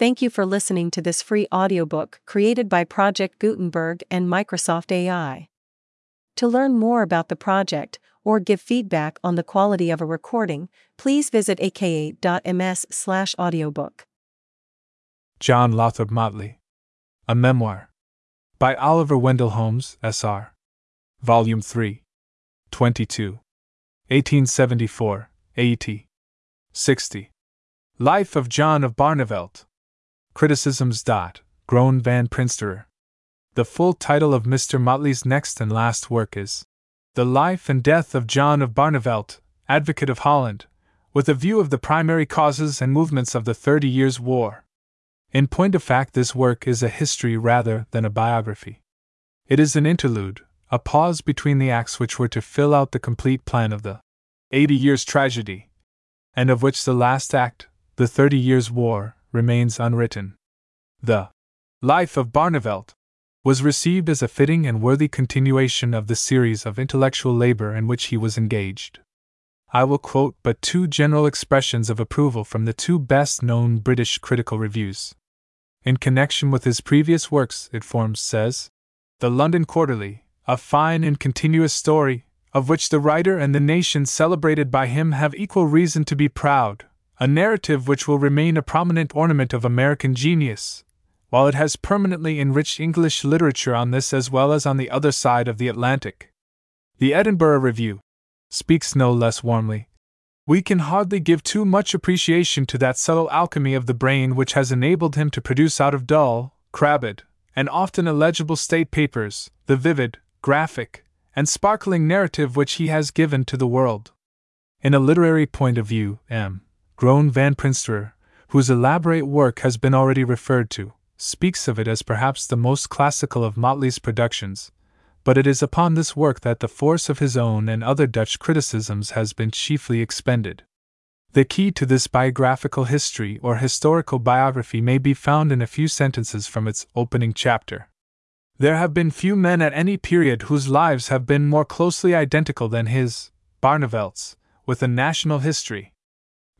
Thank you for listening to this free audiobook created by Project Gutenberg and Microsoft AI. To learn more about the project or give feedback on the quality of a recording, please visit aka.ms/audiobook. John Lothrop Motley. A Memoir. By Oliver Wendell Holmes, S.R. Volume 3. 22. 1874, AET. 60. Life of John of Barneveld. Criticisms. Groen van Prinsterer. The full title of Mr. Motley's next and last work is The Life and Death of John of Barneveld, Advocate of Holland, with a view of the primary causes and movements of the Thirty Years' War. In point of fact, this work is a history rather than a biography. It is an interlude, a pause between the acts which were to fill out the complete plan of the Eighty Years' Tragedy, and of which the last act, the Thirty Years' War, remains unwritten. The Life of Barneveld was received as a fitting and worthy continuation of the series of intellectual labor in which he was engaged. I will quote but two general expressions of approval from the two best known British critical reviews. In connection with his previous works, it forms says, The London Quarterly, a fine and continuous story, of which the writer and the nation celebrated by him have equal reason to be proud, a narrative which will remain a prominent ornament of American genius, while it has permanently enriched English literature on this as well as on the other side of the Atlantic. The Edinburgh Review speaks no less warmly. We can hardly give too much appreciation to that subtle alchemy of the brain which has enabled him to produce out of dull, crabbed, and often illegible state papers the vivid, graphic, and sparkling narrative which he has given to the world. In a literary point of view, M. Groen van Prinsterer, whose elaborate work has been already referred to, speaks of it as perhaps the most classical of Motley's productions, but it is upon this work that the force of his own and other Dutch criticisms has been chiefly expended. The key to this biographical history or historical biography may be found in a few sentences from its opening chapter. There have been few men at any period whose lives have been more closely identical than his, Barneveld's, with a national history.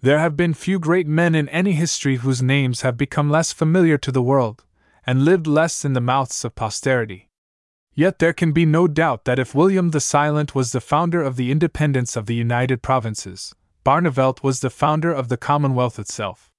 There have been few great men in any history whose names have become less familiar to the world, and lived less in the mouths of posterity. Yet there can be no doubt that if William the Silent was the founder of the independence of the United Provinces, Barneveld was the founder of the Commonwealth itself.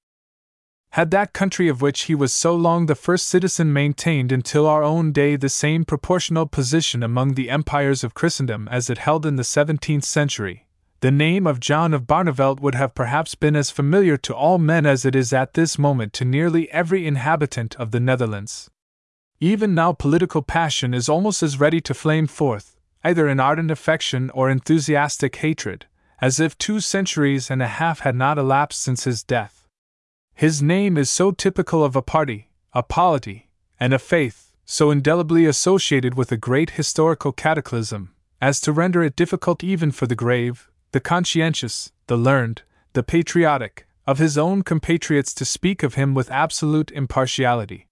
Had that country of which he was so long the first citizen maintained until our own day the same proportional position among the empires of Christendom as it held in the seventeenth century, the name of John of Barneveld would have perhaps been as familiar to all men as it is at this moment to nearly every inhabitant of the Netherlands. Even now, political passion is almost as ready to flame forth, either in ardent affection or enthusiastic hatred, as if two centuries and a half had not elapsed since his death. His name is so typical of a party, a polity, and a faith, so indelibly associated with a great historical cataclysm, as to render it difficult even for the grave, the conscientious, the learned, the patriotic, of his own compatriots to speak of him with absolute impartiality.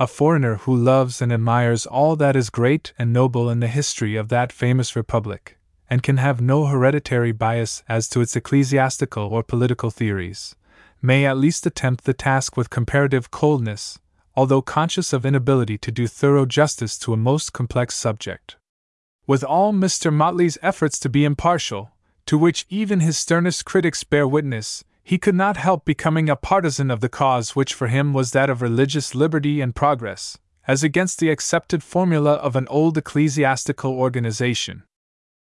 A foreigner who loves and admires all that is great and noble in the history of that famous republic, and can have no hereditary bias as to its ecclesiastical or political theories, may at least attempt the task with comparative coldness, although conscious of inability to do thorough justice to a most complex subject. With all Mr. Motley's efforts to be impartial, to which even his sternest critics bear witness, he could not help becoming a partisan of the cause which for him was that of religious liberty and progress, as against the accepted formula of an old ecclesiastical organization.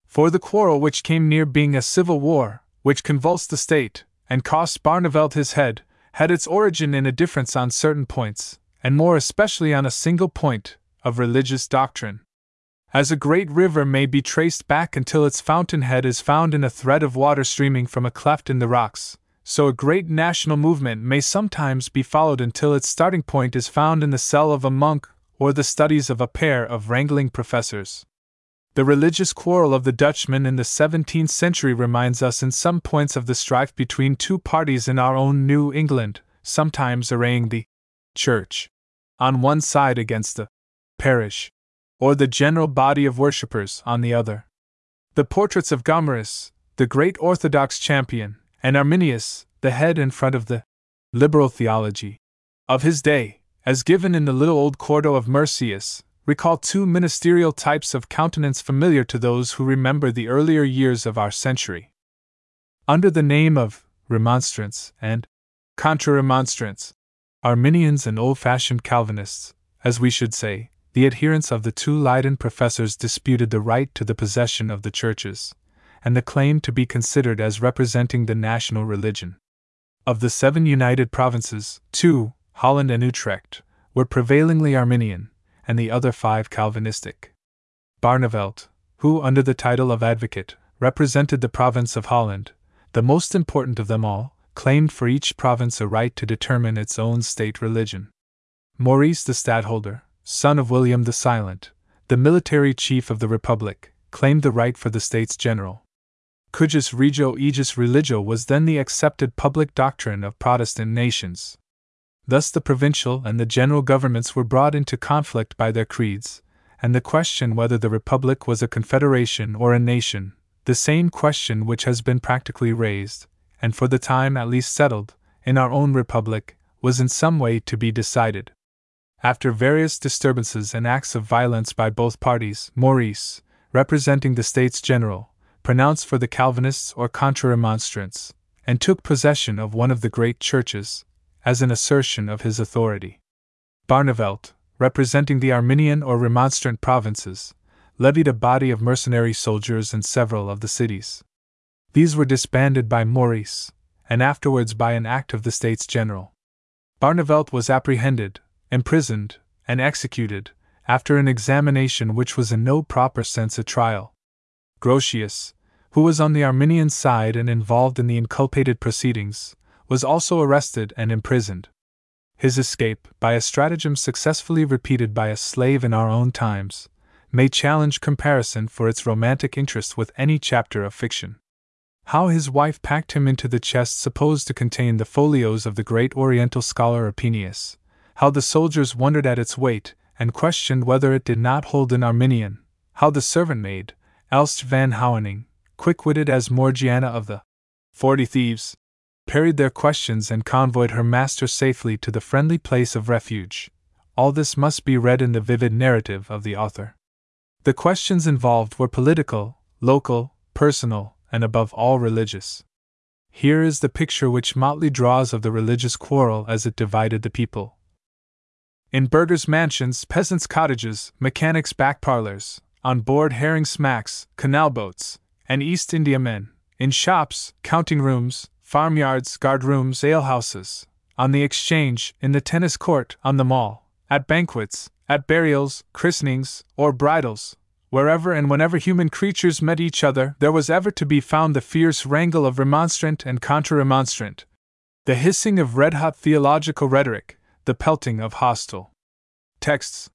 For the quarrel which came near being a civil war, which convulsed the state, and cost Barneveld his head, had its origin in a difference on certain points, and more especially on a single point, of religious doctrine. As a great river may be traced back until its fountainhead is found in a thread of water streaming from a cleft in the rocks, so a great national movement may sometimes be followed until its starting point is found in the cell of a monk or the studies of a pair of wrangling professors. The religious quarrel of the Dutchmen in the 17th century reminds us in some points of the strife between two parties in our own New England, sometimes arraying the Church on one side against the parish or the general body of worshippers on the other. The portraits of Gomarus, the great Orthodox champion, and Arminius, the head and front of the liberal theology, of his day, as given in the little old Quarto of Meursius, recall two ministerial types of countenance familiar to those who remember the earlier years of our century. Under the name of Remonstrants and Contra Remonstrants, Arminians and old fashioned Calvinists, as we should say, the adherents of the two Leiden professors disputed the right to the possession of the churches, and the claim to be considered as representing the national religion. Of the seven united provinces, two, Holland and Utrecht, were prevailingly Arminian, and the other five Calvinistic. Barneveld, who, under the title of advocate, represented the province of Holland, the most important of them all, claimed for each province a right to determine its own state religion. Maurice the Stadtholder, son of William the Silent, the military chief of the Republic, claimed the right for the States General. Cujus regio ejus religio was then the accepted public doctrine of Protestant nations. Thus the provincial and the general governments were brought into conflict by their creeds, and the question whether the Republic was a confederation or a nation, the same question which has been practically raised, and for the time at least settled, in our own Republic, was in some way to be decided. After various disturbances and acts of violence by both parties, Maurice, representing the States General, pronounced for the Calvinists or Contra Remonstrants, and took possession of one of the great churches, as an assertion of his authority. Barneveld, representing the Arminian or Remonstrant provinces, levied a body of mercenary soldiers in several of the cities. These were disbanded by Maurice, and afterwards by an act of the States General. Barneveld was apprehended, imprisoned, and executed, after an examination which was in no proper sense a trial. Grotius, who was on the Arminian side and involved in the inculpated proceedings, was also arrested and imprisoned. His escape, by a stratagem successfully repeated by a slave in our own times, may challenge comparison for its romantic interest with any chapter of fiction. How his wife packed him into the chest supposed to contain the folios of the great Oriental scholar Erpenius, how the soldiers wondered at its weight and questioned whether it did not hold an Arminian, how the servant maid, Elsje van Houwening, quick witted as Morgiana of the Forty Thieves, parried their questions and convoyed her master safely to the friendly place of refuge. All this must be read in the vivid narrative of the author. The questions involved were political, local, personal, and above all religious. Here is the picture which Motley draws of the religious quarrel as it divided the people. In burghers' mansions, peasants' cottages, mechanics' back parlors, on board herring smacks, canal boats, and East Indiamen, in shops, counting rooms, farmyards, guard rooms, alehouses, on the exchange, in the tennis court, on the mall, at banquets, at burials, christenings, or bridals, wherever and whenever human creatures met each other, there was ever to be found the fierce wrangle of remonstrant and contra remonstrant, the hissing of red hot theological rhetoric, the pelting of hostile. Texts,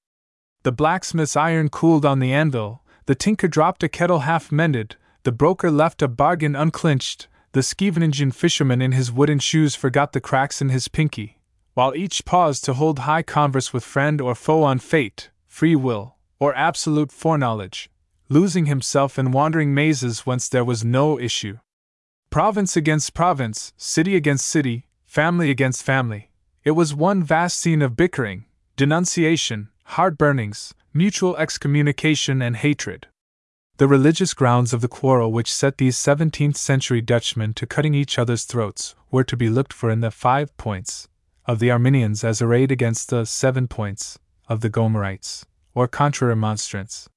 the blacksmith's iron cooled on the anvil, the tinker dropped a kettle half mended, the broker left a bargain unclinched, the Scheveningen fisherman in his wooden shoes forgot the cracks in his pinky, while each paused to hold high converse with friend or foe on fate, free will, or absolute foreknowledge, losing himself in wandering mazes whence there was no issue. Province against province, city against city, family against family, it was one vast scene of bickering, denunciation, heart burnings, mutual excommunication, and hatred. The religious grounds of the quarrel which set these 17th century Dutchmen to cutting each other's throats were to be looked for in the five points of the Arminians as arrayed against the seven points of the Gomarites, or contra remonstrants.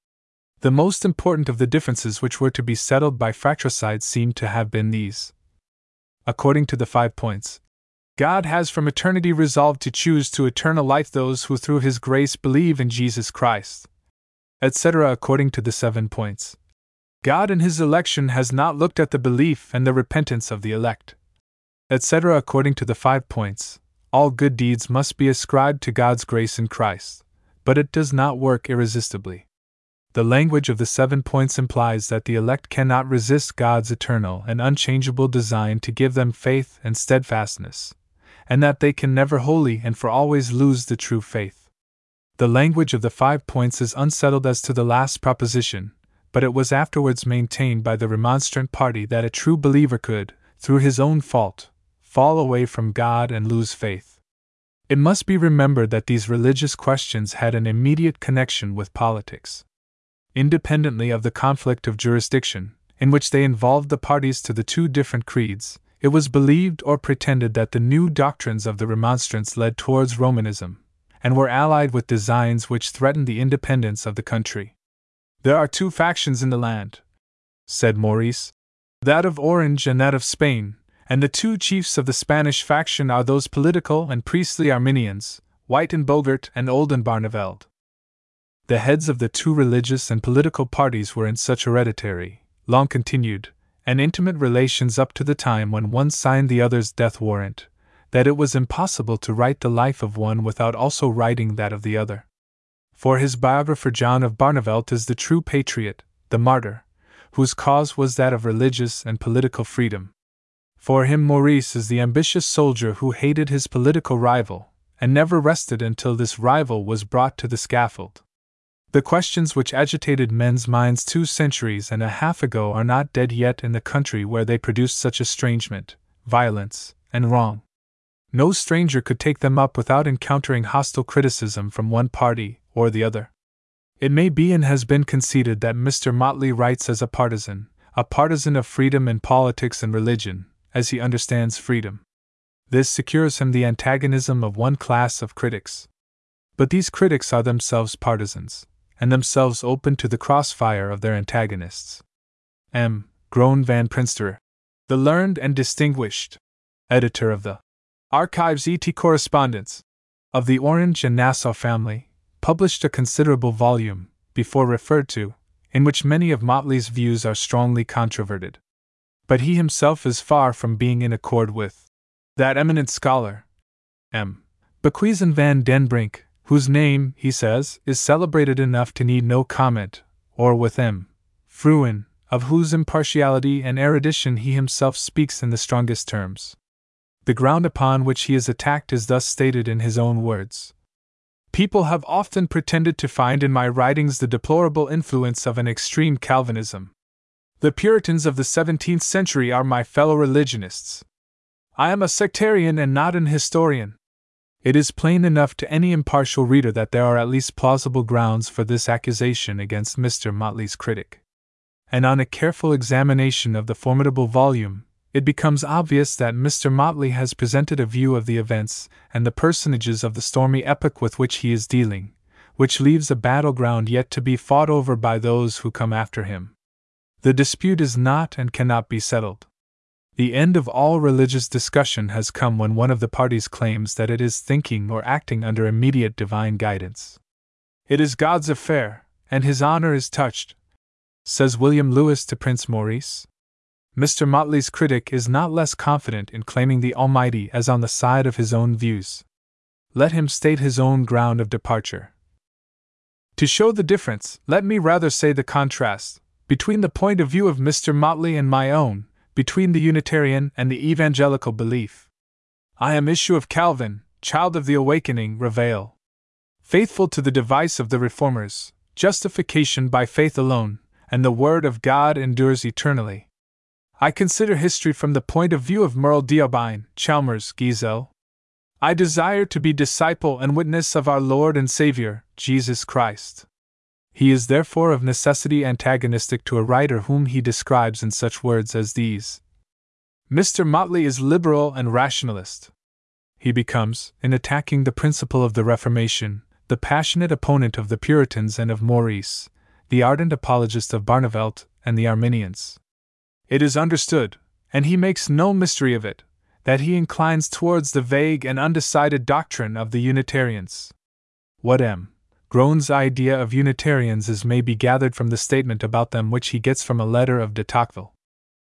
The most important of the differences which were to be settled by fratricide seem to have been these. According to the five points, God has from eternity resolved to choose to eternal life those who through His grace believe in Jesus Christ. Etc. According to the seven points. God in His election has not looked at the belief and the repentance of the elect. Etc. According to the five points. All good deeds must be ascribed to God's grace in Christ, but it does not work irresistibly. The language of the seven points implies that the elect cannot resist God's eternal and unchangeable design to give them faith and steadfastness, and that they can never wholly and for always lose the true faith. The language of the five points is unsettled as to the last proposition, but it was afterwards maintained by the remonstrant party that a true believer could, through his own fault, fall away from God and lose faith. It must be remembered that these religious questions had an immediate connection with politics. Independently of the conflict of jurisdiction, in which they involved the parties to the two different creeds, it was believed or pretended that the new doctrines of the Remonstrants led towards Romanism, and were allied with designs which threatened the independence of the country. There are two factions in the land, said Maurice that of Orange and that of Spain, and the two chiefs of the Spanish faction are those political and priestly Arminians, Uytenbogaert and Oldenbarneveld. The heads of the two religious and political parties were in such hereditary, long continued, and intimate relations up to the time when one signed the other's death warrant, that it was impossible to write the life of one without also writing that of the other. For his biographer John of Barneveld is the true patriot, the martyr, whose cause was that of religious and political freedom. For him, Maurice is the ambitious soldier who hated his political rival, and never rested until this rival was brought to the scaffold. The questions which agitated men's minds two centuries and a half ago are not dead yet in the country where they produced such estrangement, violence, and wrong. No stranger could take them up without encountering hostile criticism from one party or the other. It may be and has been conceded that Mr. Motley writes as a partisan, a partisan of freedom in politics and religion, as he understands freedom. This secures him the antagonism of one class of critics. But these critics are themselves partisans, and themselves open to the crossfire of their antagonists. M. Groen van Prinsterer, the learned and distinguished editor of the Archives et Correspondence of the Orange and Nassau family, published a considerable volume, before referred to, in which many of Motley's views are strongly controverted. But he himself is far from being in accord with that eminent scholar, M. Bakhuizen van den Brink, whose name, he says, is celebrated enough to need no comment, or with M. Fruin, of whose impartiality and erudition he himself speaks in the strongest terms. The ground upon which he is attacked is thus stated in his own words People have often pretended to find in my writings the deplorable influence of an extreme Calvinism. The Puritans of the 17th century are my fellow religionists. I am a sectarian and not an historian. It is plain enough to any impartial reader that there are at least plausible grounds for this accusation against Mr. Motley's critic. And on a careful examination of the formidable volume, it becomes obvious that Mr. Motley has presented a view of the events and the personages of the stormy epoch with which he is dealing, which leaves a battleground yet to be fought over by those who come after him. The dispute is not and cannot be settled. The end of all religious discussion has come when one of the parties claims that it is thinking or acting under immediate divine guidance. It is God's affair, and his honor is touched, says William Lewis to Prince Maurice. Mr. Motley's critic is not less confident in claiming the Almighty as on the side of his own views. Let him state his own ground of departure. To show the difference, let me rather say the contrast, between the point of view of Mr. Motley and my own, between the Unitarian and the evangelical belief. I am issue of Calvin, child of the awakening, Reveil. Faithful to the device of the Reformers, justification by faith alone, and the Word of God endures eternally. I consider history from the point of view of Merle d'Aubigné, Chalmers, Giesel. I desire to be disciple and witness of our Lord and Savior, Jesus Christ. He is therefore of necessity antagonistic to a writer whom he describes in such words as these Mr. Motley is liberal and rationalist. He becomes, in attacking the principle of the Reformation, the passionate opponent of the Puritans and of Maurice, the ardent apologist of Barneveld and the Arminians. It is understood, and he makes no mystery of it, that he inclines towards the vague and undecided doctrine of the Unitarians. What M. Groen's idea of Unitarians is may be gathered from the statement about them which he gets from a letter of de Tocqueville.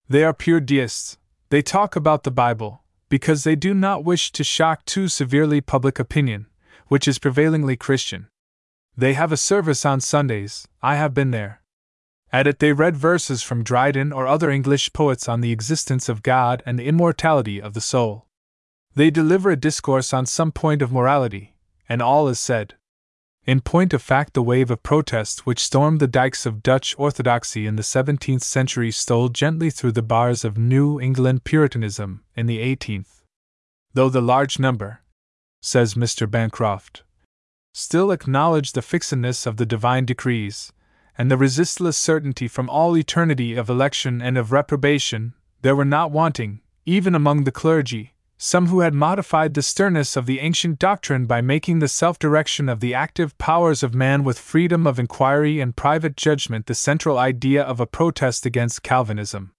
They are pure deists, they talk about the Bible, because they do not wish to shock too severely public opinion, which is prevailingly Christian. They have a service on Sundays, I have been there, at it, they read verses from Dryden or other English poets on the existence of God and the immortality of the soul. They deliver a discourse on some point of morality, and all is said. In point of fact, the wave of protest which stormed the dikes of Dutch orthodoxy in the 17th century stole gently through the bars of New England Puritanism in the 18th. Though the large number, says Mr. Bancroft, still acknowledge the fixedness of the divine decrees, and the resistless certainty from all eternity of election and of reprobation, there were not wanting, even among the clergy, some who had modified the sternness of the ancient doctrine by making the self direction of the active powers of man with freedom of inquiry and private judgment the central idea of a protest against Calvinism.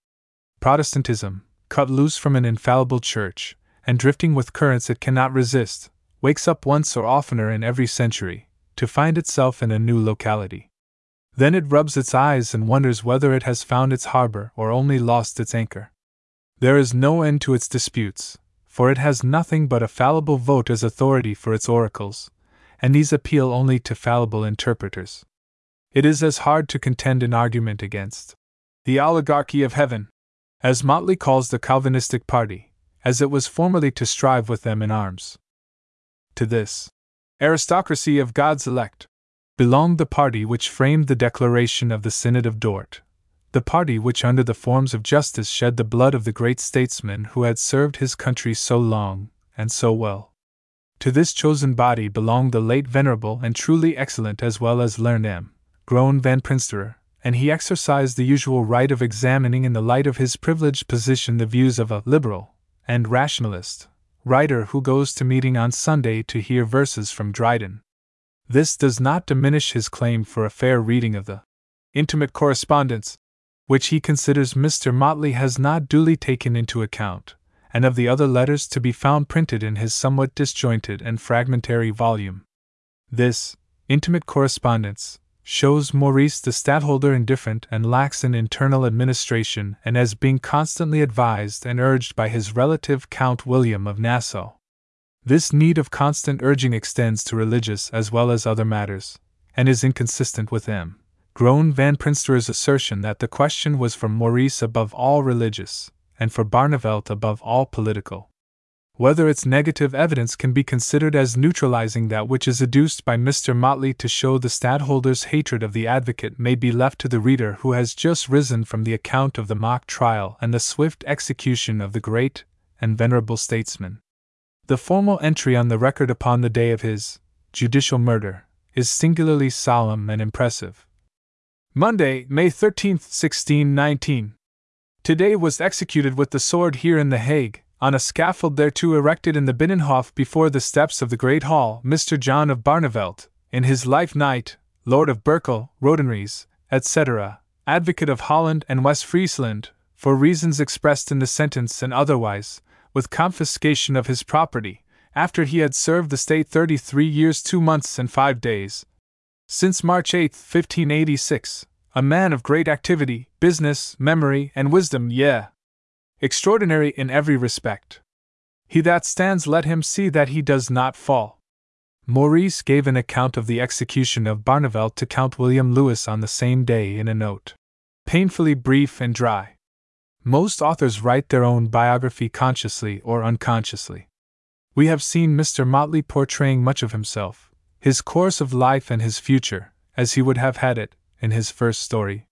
Protestantism, cut loose from an infallible church, and drifting with currents it cannot resist, wakes up once or oftener in every century, to find itself in a new locality. Then it rubs its eyes and wonders whether it has found its harbor or only lost its anchor. There is no end to its disputes, for it has nothing but a fallible vote as authority for its oracles, and these appeal only to fallible interpreters. It is as hard to contend in argument against the oligarchy of heaven, as Motley calls the Calvinistic party, as it was formerly to strive with them in arms. To this aristocracy of God's elect belonged the party which framed the declaration of the Synod of Dort, the party which, under the forms of justice, shed the blood of the great statesman who had served his country so long and so well. To this chosen body belonged the late venerable and truly excellent as well as learned M. Groen van Prinsterer, and he exercised the usual right of examining in the light of his privileged position the views of a liberal and rationalist writer who goes to meeting on Sunday to hear verses from Dryden. This does not diminish his claim for a fair reading of the intimate correspondence which he considers Mr. Motley has not duly taken into account, and of the other letters to be found printed in his somewhat disjointed and fragmentary volume. This intimate correspondence shows Maurice the stadtholder indifferent and lax in internal administration and as being constantly advised and urged by his relative Count William of Nassau. This need of constant urging extends to religious as well as other matters, and is inconsistent with M. Groen van Prinsterer's assertion that the question was for Maurice above all religious, and for Barneveld above all political. Whether its negative evidence can be considered as neutralizing that which is adduced by Mr. Motley to show the stadtholder's hatred of the advocate may be left to the reader who has just risen from the account of the mock trial and the swift execution of the great and venerable statesman. The formal entry on the record upon the day of his judicial murder is singularly solemn and impressive. Monday, May 13, 1619. Today was executed with the sword here in The Hague, on a scaffold thereto erected in the Binnenhof before the steps of the Great Hall, Mr. John of Barneveld, in his life knight, Lord of Berkel, Rodenries, etc., advocate of Holland and West Friesland, for reasons expressed in the sentence and otherwise, with confiscation of his property, after he had served the state thirty three years two months and five days, since March 8, 1586, a man of great activity, business, memory, and wisdom, yeah. Extraordinary in every respect. He that stands, let him see that he does not fall. Maurice gave an account of the execution of Barneveld to Count William Lewis on the same day in a note. Painfully brief and dry. Most authors write their own biography consciously or unconsciously. We have seen Mr. Motley portraying much of himself, his course of life and his future, as he would have had it, in his first story.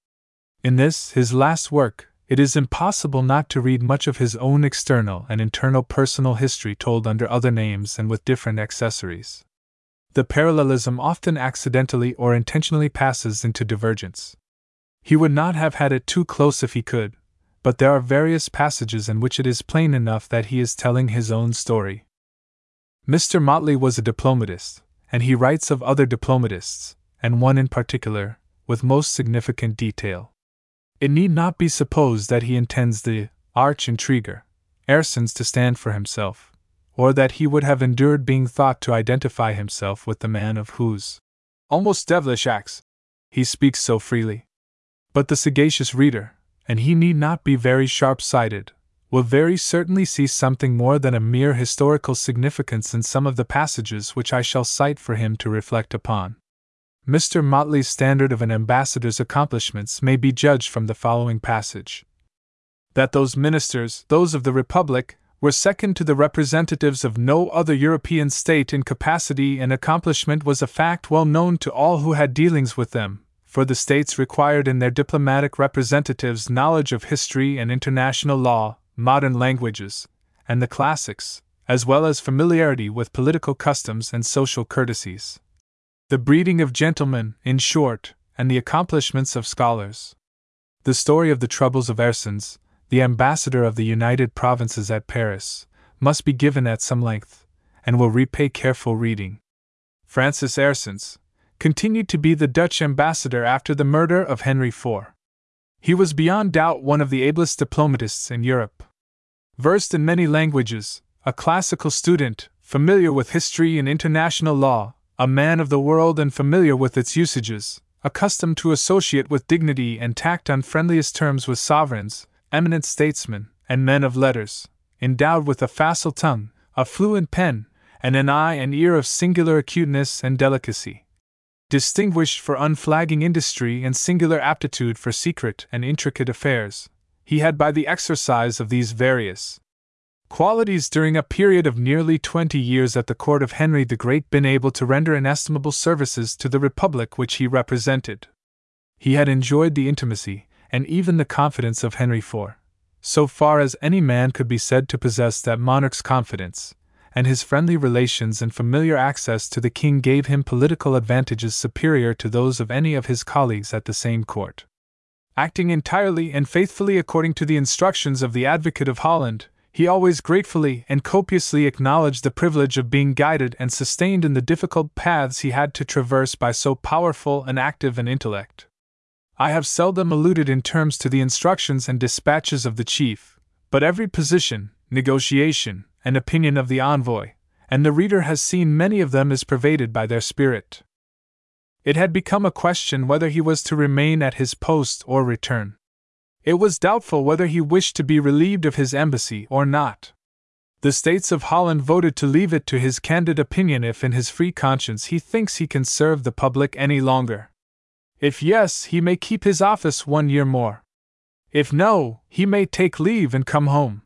In this, his last work, it is impossible not to read much of his own external and internal personal history told under other names and with different accessories. The parallelism often accidentally or intentionally passes into divergence. He would not have had it too close if he could, but there are various passages in which it is plain enough that he is telling his own story. Mr. Motley was a diplomatist, and he writes of other diplomatists, and one in particular, with most significant detail. It need not be supposed that he intends the arch intriguer, Aerssens, to stand for himself, or that he would have endured being thought to identify himself with the man of whose almost devilish acts he speaks so freely. But the sagacious reader, and he need not be very sharp sighted, will very certainly see something more than a mere historical significance in some of the passages which I shall cite for him to reflect upon. Mr. Motley's standard of an ambassador's accomplishments may be judged from the following passage That those ministers, those of the Republic, were second to the representatives of no other European state in capacity and accomplishment was a fact well known to all who had dealings with them, for the states required in their diplomatic representatives knowledge of history and international law, modern languages, and the classics, as well as familiarity with political customs and social courtesies. The breeding of gentlemen, in short, and the accomplishments of scholars. The story of the troubles of Aerssens, the ambassador of the United Provinces at Paris, must be given at some length, and will repay careful reading. Francis Aerssens continued to be the Dutch ambassador after the murder of Henry IV. He was beyond doubt one of the ablest diplomatists in Europe. Versed in many languages, a classical student, familiar with history and international law, a man of the world and familiar with its usages, accustomed to associate with dignity and tact on friendliest terms with sovereigns, eminent statesmen, and men of letters, endowed with a facile tongue, a fluent pen, and an eye and ear of singular acuteness and delicacy. Distinguished for unflagging industry and singular aptitude for secret and intricate affairs, he had by the exercise of these various qualities during a period of nearly twenty years at the court of Henry the Great been able to render inestimable services to the republic which he represented. He had enjoyed the intimacy, and even the confidence of Henry IV, so far as any man could be said to possess that monarch's confidence, and his friendly relations and familiar access to the king gave him political advantages superior to those of any of his colleagues at the same court. Acting entirely and faithfully according to the instructions of the Advocate of Holland, he always gratefully and copiously acknowledged the privilege of being guided and sustained in the difficult paths he had to traverse by so powerful and active an intellect. I have seldom alluded in terms to the instructions and dispatches of the chief, but every position, negotiation, and opinion of the envoy, and the reader has seen many of them is pervaded by their spirit. It had become a question whether he was to remain at his post or return. It was doubtful whether he wished to be relieved of his embassy or not. The states of Holland voted to leave it to his candid opinion if, in his free conscience, he thinks he can serve the public any longer. If yes, he may keep his office one year more. If no, he may take leave and come home.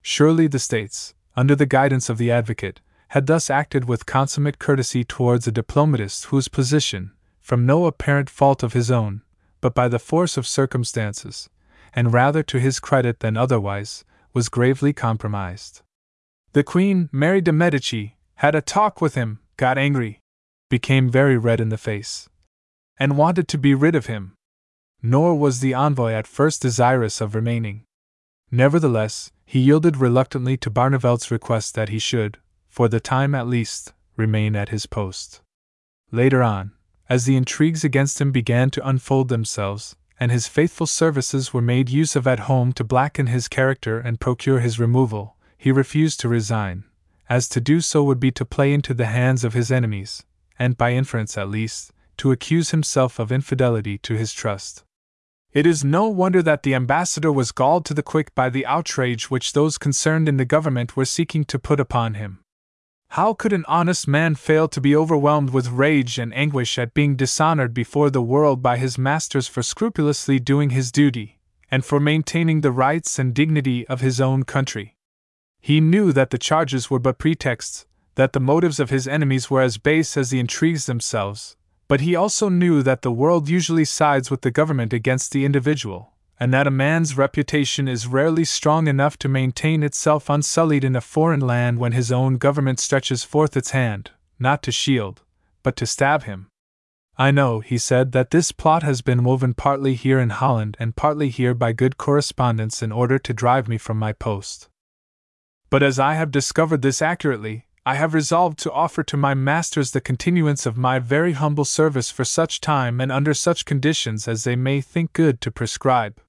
Surely the states, under the guidance of the advocate, had thus acted with consummate courtesy towards a diplomatist whose position, from no apparent fault of his own, but by the force of circumstances, and rather to his credit than otherwise, was gravely compromised. The Queen, Mary de Medici, had a talk with him, got angry, became very red in the face, and wanted to be rid of him. Nor was the envoy at first desirous of remaining. Nevertheless, he yielded reluctantly to Barneveld's request that he should, for the time at least, remain at his post. Later on, as the intrigues against him began to unfold themselves, and his faithful services were made use of at home to blacken his character and procure his removal, he refused to resign, as to do so would be to play into the hands of his enemies, and by inference at least, to accuse himself of infidelity to his trust. It is no wonder that the ambassador was galled to the quick by the outrage which those concerned in the government were seeking to put upon him. How could an honest man fail to be overwhelmed with rage and anguish at being dishonored before the world by his masters for scrupulously doing his duty, and for maintaining the rights and dignity of his own country? He knew that the charges were but pretexts, that the motives of his enemies were as base as the intrigues themselves, but he also knew that the world usually sides with the government against the individual, and that a man's reputation is rarely strong enough to maintain itself unsullied in a foreign land when his own government stretches forth its hand, not to shield, but to stab him. I know, he said, that this plot has been woven partly here in Holland and partly here by good correspondents in order to drive me from my post. But as I have discovered this accurately, I have resolved to offer to my masters the continuance of my very humble service for such time and under such conditions as they may think good to prescribe.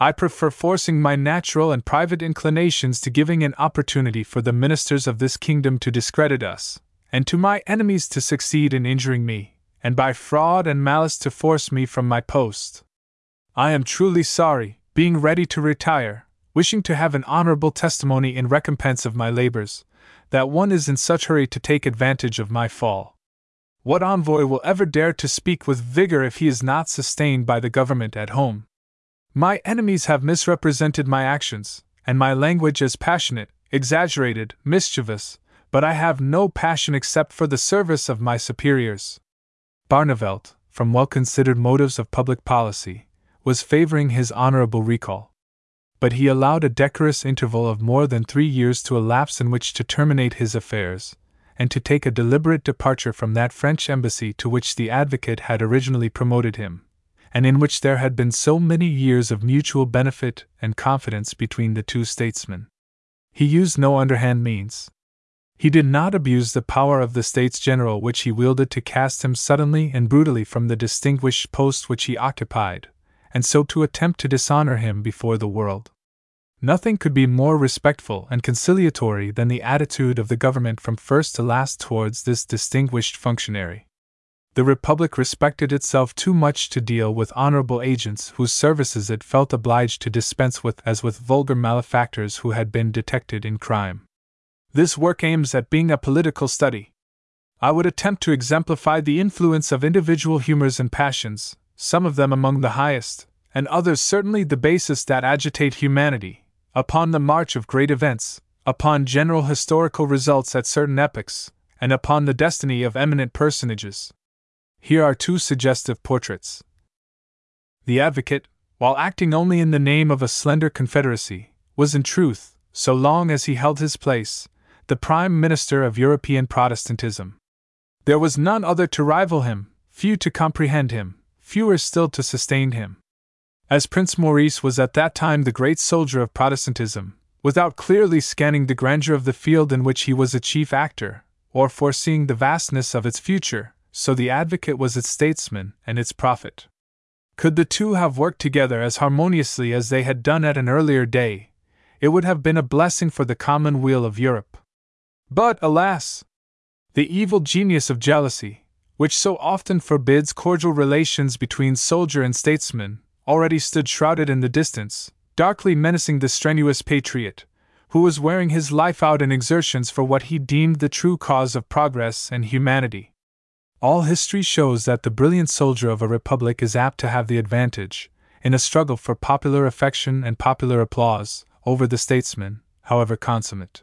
I prefer forcing my natural and private inclinations to giving an opportunity for the ministers of this kingdom to discredit us, and to my enemies to succeed in injuring me, and by fraud and malice to force me from my post. I am truly sorry, being ready to retire, wishing to have an honorable testimony in recompense of my labors, that one is in such hurry to take advantage of my fall. What envoy will ever dare to speak with vigor if he is not sustained by the government at home? My enemies have misrepresented my actions, and my language as passionate, exaggerated, mischievous, but I have no passion except for the service of my superiors. Barneveld, from well considered motives of public policy, was favoring his honorable recall. But he allowed a decorous interval of more than three years to elapse in which to terminate his affairs, and to take a deliberate departure from that French embassy to which the advocate had originally promoted him, and in which there had been so many years of mutual benefit and confidence between the two statesmen. He used no underhand means. He did not abuse the power of the States General which he wielded to cast him suddenly and brutally from the distinguished post which he occupied, and so to attempt to dishonor him before the world. Nothing could be more respectful and conciliatory than the attitude of the government from first to last towards this distinguished functionary. The Republic respected itself too much to deal with honorable agents whose services it felt obliged to dispense with as with vulgar malefactors who had been detected in crime. This work aims at being a political study. I would attempt to exemplify the influence of individual humors and passions, some of them among the highest, and others certainly the basest that agitate humanity, upon the march of great events, upon general historical results at certain epochs, and upon the destiny of eminent personages. Here are two suggestive portraits. The advocate, while acting only in the name of a slender confederacy, was in truth, so long as he held his place, the Prime Minister of European Protestantism. There was none other to rival him, few to comprehend him, fewer still to sustain him. As Prince Maurice was at that time the great soldier of Protestantism, without clearly scanning the grandeur of the field in which he was a chief actor, or foreseeing the vastness of its future, so the advocate was its statesman and its prophet. Could the two have worked together as harmoniously as they had done at an earlier day, it would have been a blessing for the common weal of Europe. But, alas! The evil genius of jealousy, which so often forbids cordial relations between soldier and statesman, already stood shrouded in the distance, darkly menacing the strenuous patriot, who was wearing his life out in exertions for what he deemed the true cause of progress and humanity. All history shows that the brilliant soldier of a republic is apt to have the advantage, in a struggle for popular affection and popular applause, over the statesman, however consummate.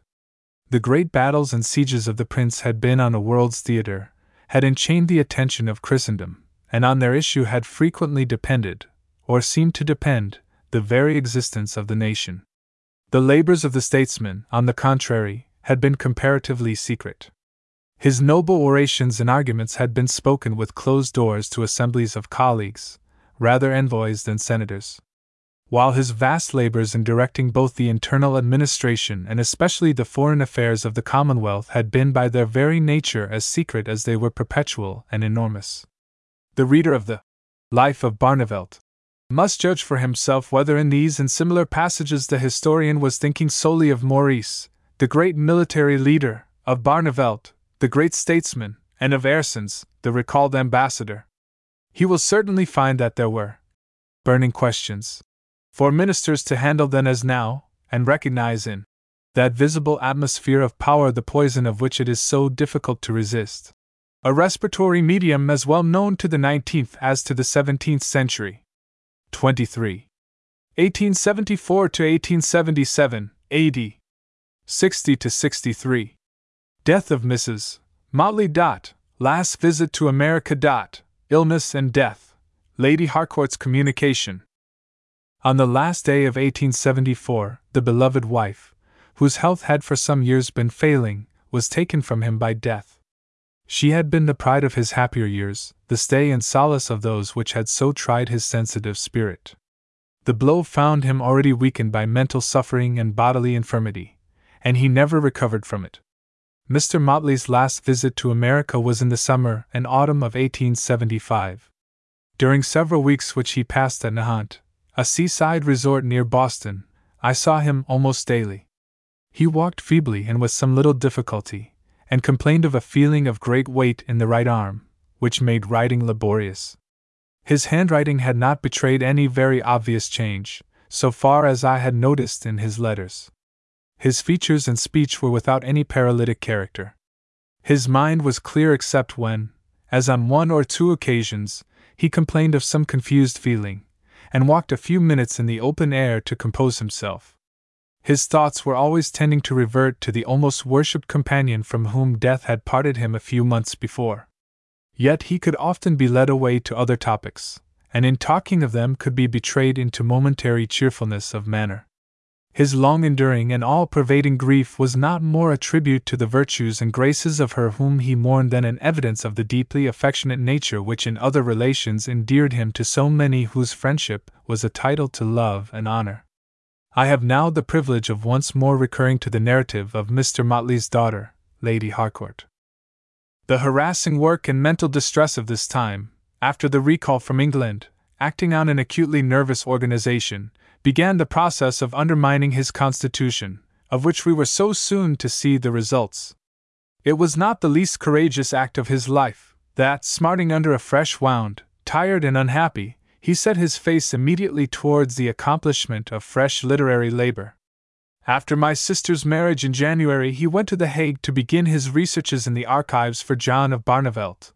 The great battles and sieges of the prince had been on a world's theater, had enchained the attention of Christendom, and on their issue had frequently depended, or seemed to depend, the very existence of the nation. The labors of the statesman, on the contrary, had been comparatively secret. His noble orations and arguments had been spoken with closed doors to assemblies of colleagues, rather envoys than senators while his vast labors in directing both the internal administration and especially the foreign affairs of the Commonwealth had been by their very nature as secret as they were perpetual and enormous. The reader of the Life of Barneveld must judge for himself whether in these and similar passages the historian was thinking solely of Maurice, the great military leader, of Barneveld, the great statesman, and of Aerssens, the recalled ambassador. He will certainly find that there were burning questions for ministers to handle then as now, and recognize in that visible atmosphere of power the poison of which it is so difficult to resist. A respiratory medium as well known to the 19th as to the 17th century. 23. 1874 to 1877, AD. 60 to 63. Death of Mrs. Motley. Dot, last visit to America. Dot, illness and death. Lady Harcourt's communication. On the last day of 1874, the beloved wife, whose health had for some years been failing, was taken from him by death. She had been the pride of his happier years, the stay and solace of those which had so tried his sensitive spirit. The blow found him already weakened by mental suffering and bodily infirmity, and he never recovered from it. Mr. Motley's last visit to America was in the summer and autumn of 1875. During several weeks which he passed at Nahant, a seaside resort near Boston, I saw him almost daily. He walked feebly and with some little difficulty, and complained of a feeling of great weight in the right arm, which made writing laborious. His handwriting had not betrayed any very obvious change, so far as I had noticed in his letters. His features and speech were without any paralytic character. His mind was clear except when, as on one or two occasions, he complained of some confused feeling, and walked a few minutes in the open air to compose himself. His thoughts were always tending to revert to the almost worshipped companion from whom death had parted him a few months before. Yet he could often be led away to other topics, and in talking of them could be betrayed into momentary cheerfulness of manner. His long enduring and all pervading grief was not more a tribute to the virtues and graces of her whom he mourned than an evidence of the deeply affectionate nature which in other relations endeared him to so many whose friendship was a title to love and honor. I have now the privilege of once more recurring to the narrative of Mr. Motley's daughter, Lady Harcourt. The harassing work and mental distress of this time, after the recall from England, acting on an acutely nervous organization, began the process of undermining his constitution, of which we were so soon to see the results. It was not the least courageous act of his life, that, smarting under a fresh wound, tired and unhappy, he set his face immediately towards the accomplishment of fresh literary labor. After my sister's marriage in January, he went to The Hague to begin his researches in the archives for John of Barneveld.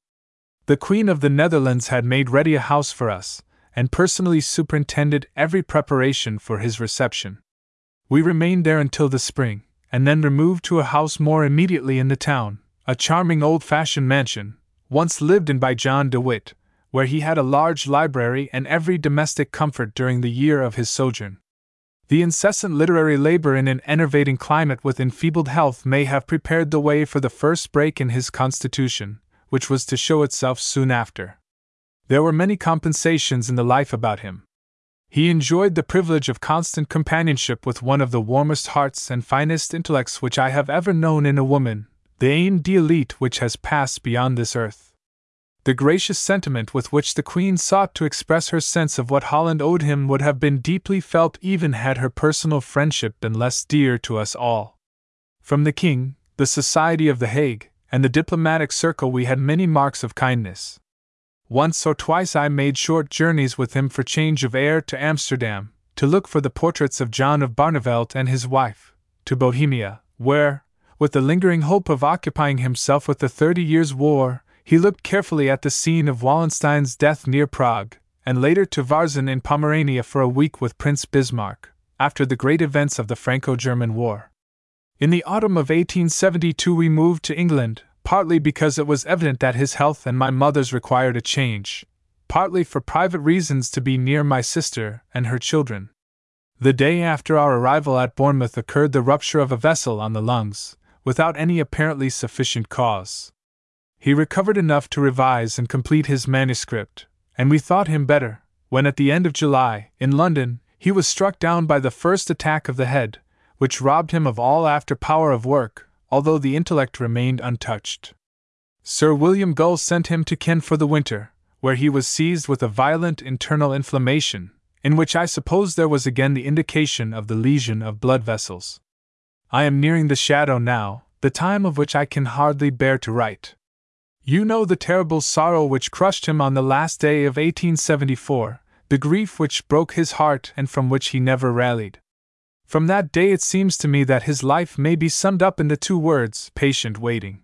The Queen of the Netherlands had made ready a house for us, and personally superintended every preparation for his reception. We remained there until the spring, and then removed to a house more immediately in the town, a charming old fashioned mansion, once lived in by John DeWitt, where he had a large library and every domestic comfort during the year of his sojourn. The incessant literary labor in an enervating climate with enfeebled health may have prepared the way for the first break in his constitution, which was to show itself soon after. There were many compensations in the life about him. He enjoyed the privilege of constant companionship with one of the warmest hearts and finest intellects which I have ever known in a woman, the âme d'elite which has passed beyond this earth. The gracious sentiment with which the Queen sought to express her sense of what Holland owed him would have been deeply felt even had her personal friendship been less dear to us all. From the King, the Society of The Hague, and the diplomatic circle we had many marks of kindness. Once or twice I made short journeys with him for change of air to Amsterdam, to look for the portraits of John of Barneveld and his wife, to Bohemia, where, with the lingering hope of occupying himself with the Thirty Years' War, he looked carefully at the scene of Wallenstein's death near Prague, and later to Varzin in Pomerania for a week with Prince Bismarck, after the great events of the Franco German War. In the autumn of 1872, we moved to England, partly because it was evident that his health and my mother's required a change, partly for private reasons to be near my sister and her children. The day after our arrival at Bournemouth occurred the rupture of a vessel on the lungs, without any apparently sufficient cause. He recovered enough to revise and complete his manuscript, and we thought him better, when at the end of July, in London, he was struck down by the first attack of the head, which robbed him of all after power of work, although the intellect remained untouched. Sir William Gull sent him to Caen for the winter, where he was seized with a violent internal inflammation, in which I suppose there was again the indication of the lesion of blood vessels. I am nearing the shadow now, the time of which I can hardly bear to write. You know the terrible sorrow which crushed him on the last day of 1874, the grief which broke his heart and from which he never rallied. From that day, it seems to me that his life may be summed up in the two words patient waiting.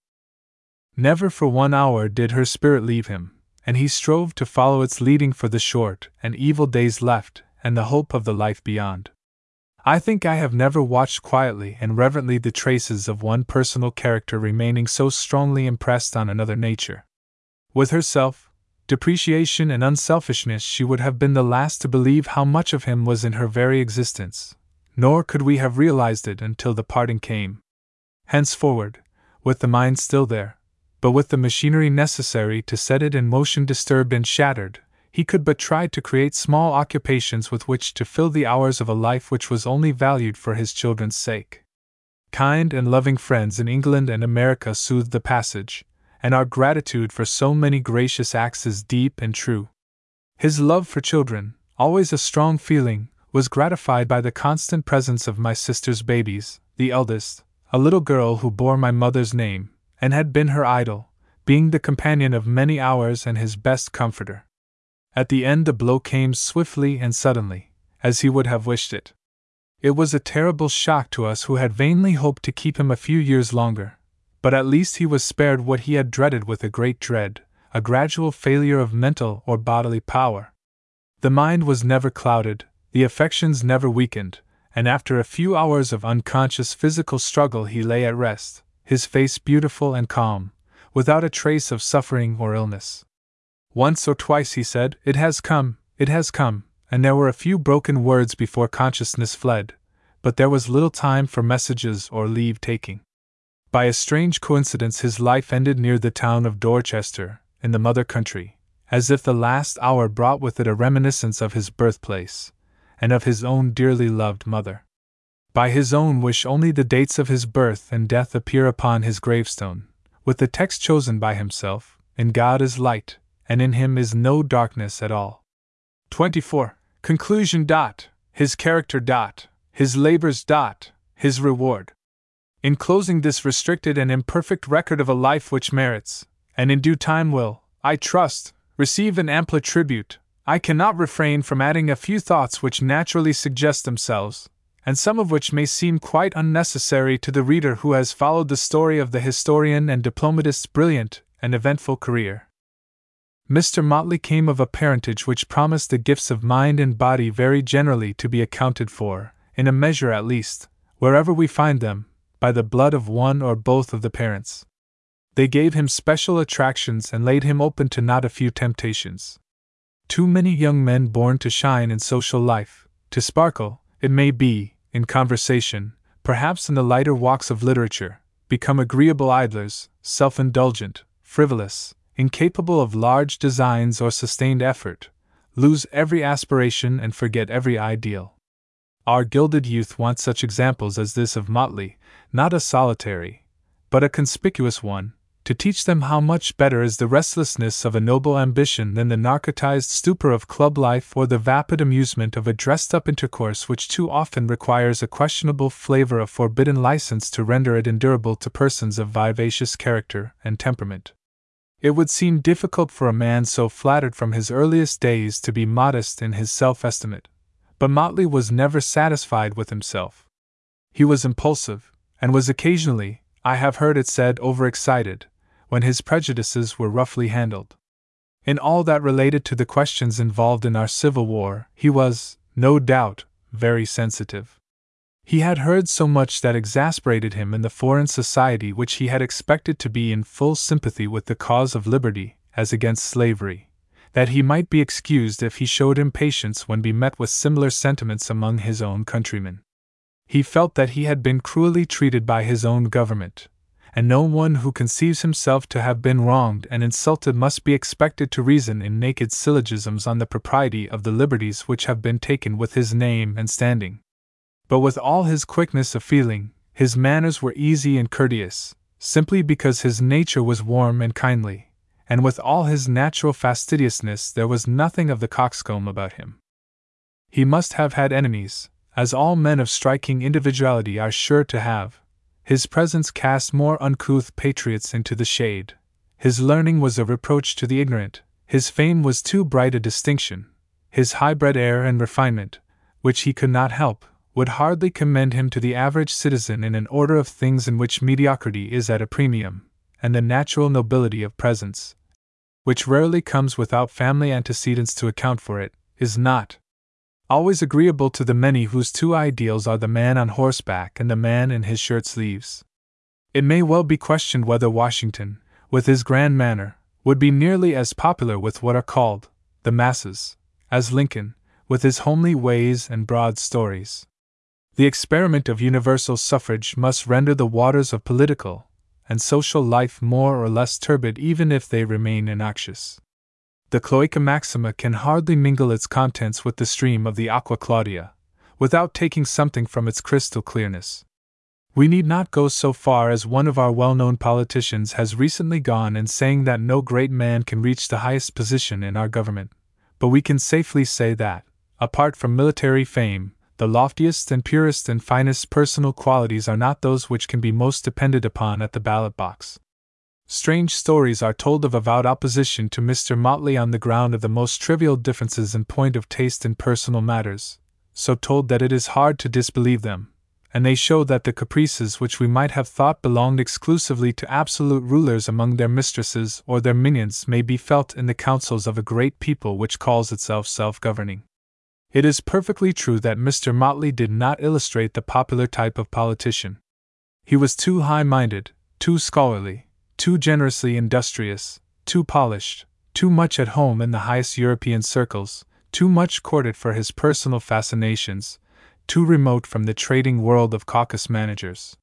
Never for one hour did her spirit leave him, and he strove to follow its leading for the short and evil days left and the hope of the life beyond. I think I have never watched quietly and reverently the traces of one personal character remaining so strongly impressed on another nature. With herself, depreciation, and unselfishness, she would have been the last to believe how much of him was in her very existence, nor could we have realized it until the parting came. Henceforward, with the mind still there, but with the machinery necessary to set it in motion disturbed and shattered, he could but try to create small occupations with which to fill the hours of a life which was only valued for his children's sake. Kind and loving friends in England and America soothed the passage, and our gratitude for so many gracious acts is deep and true. His love for children, always a strong feeling, was gratified by the constant presence of my sister's babies, the eldest, a little girl who bore my mother's name, and had been her idol, being the companion of many hours and his best comforter. At the end, the blow came swiftly and suddenly, as he would have wished it. It was a terrible shock to us who had vainly hoped to keep him a few years longer, but at least he was spared what he had dreaded with a great dread a gradual failure of mental or bodily power. The mind was never clouded, the affections never weakened, and after a few hours of unconscious physical struggle he lay at rest, his face beautiful and calm, without a trace of suffering or illness. Once or twice he said, It has come, it has come, and there were a few broken words before consciousness fled, but there was little time for messages or leave taking. By a strange coincidence, his life ended near the town of Dorchester, in the mother country, as if the last hour brought with it a reminiscence of his birthplace, and of his own dearly loved mother. By his own wish, only the dates of his birth and death appear upon his gravestone, with the text chosen by himself In God is light, and in him is no darkness at all. 24. Conclusion. Dot. His character. Dot. His labors. Dot. His reward. In closing this restricted and imperfect record of a life which merits, and in due time will, I trust, receive an ampler tribute, I cannot refrain from adding a few thoughts which naturally suggest themselves, and some of which may seem quite unnecessary to the reader who has followed the story of the historian and diplomatist's brilliant and eventful career. Mr. Motley came of a parentage which promised the gifts of mind and body very generally to be accounted for, in a measure at least, wherever we find them, by the blood of one or both of the parents. They gave him special attractions and laid him open to not a few temptations. Too many young men born to shine in social life, to sparkle, it may be, in conversation, perhaps in the lighter walks of literature, become agreeable idlers, self indulgent, frivolous, incapable of large designs or sustained effort, lose every aspiration and forget every ideal. Our gilded youth wants such examples as this of Motley, not a solitary, but a conspicuous one, to teach them how much better is the restlessness of a noble ambition than the narcotized stupor of club life or the vapid amusement of a dressed up intercourse which too often requires a questionable flavor of forbidden license to render it endurable to persons of vivacious character and temperament. It would seem difficult for a man so flattered from his earliest days to be modest in his self estimate, but Motley was never satisfied with himself. He was impulsive, and was occasionally, I have heard it said, overexcited, when his prejudices were roughly handled. In all that related to the questions involved in our Civil War, he was, no doubt, very sensitive. He had heard so much that exasperated him in the foreign society which he had expected to be in full sympathy with the cause of liberty, as against slavery, that he might be excused if he showed impatience when be met with similar sentiments among his own countrymen. He felt that he had been cruelly treated by his own government, and no one who conceives himself to have been wronged and insulted must be expected to reason in naked syllogisms on the propriety of the liberties which have been taken with his name and standing. But with all his quickness of feeling, his manners were easy and courteous, simply because his nature was warm and kindly, and with all his natural fastidiousness, there was nothing of the coxcomb about him. He must have had enemies, as all men of striking individuality are sure to have. His presence cast more uncouth patriots into the shade. His learning was a reproach to the ignorant, his fame was too bright a distinction. His high-bred air and refinement, which he could not help, would hardly commend him to the average citizen in an order of things in which mediocrity is at a premium, and the natural nobility of presence, which rarely comes without family antecedents to account for it, is not, always agreeable to the many whose two ideals are the man on horseback and the man in his shirt sleeves. It may well be questioned whether Washington, with his grand manner, would be nearly as popular with what are called the masses as Lincoln, with his homely ways and broad stories. The experiment of universal suffrage must render the waters of political and social life more or less turbid even if they remain innoxious the Cloaca Maxima can hardly mingle its contents with the stream of the Aqua Claudia, without taking something from its crystal clearness. We need not go so far as one of our well known politicians has recently gone in saying that no great man can reach the highest position in our government, but we can safely say that, apart from military fame, the loftiest and purest and finest personal qualities are not those which can be most depended upon at the ballot box. Strange stories are told of avowed opposition to Mr. Motley on the ground of the most trivial differences in point of taste in personal matters, so told that it is hard to disbelieve them, and they show that the caprices which we might have thought belonged exclusively to absolute rulers among their mistresses or their minions may be felt in the councils of a great people which calls itself self governing. It is perfectly true that Mr. Motley did not illustrate the popular type of politician. He was too high minded, too scholarly, too generously industrious, too polished, too much at home in the highest European circles, too much courted for his personal fascinations, too remote from the trading world of caucus managers.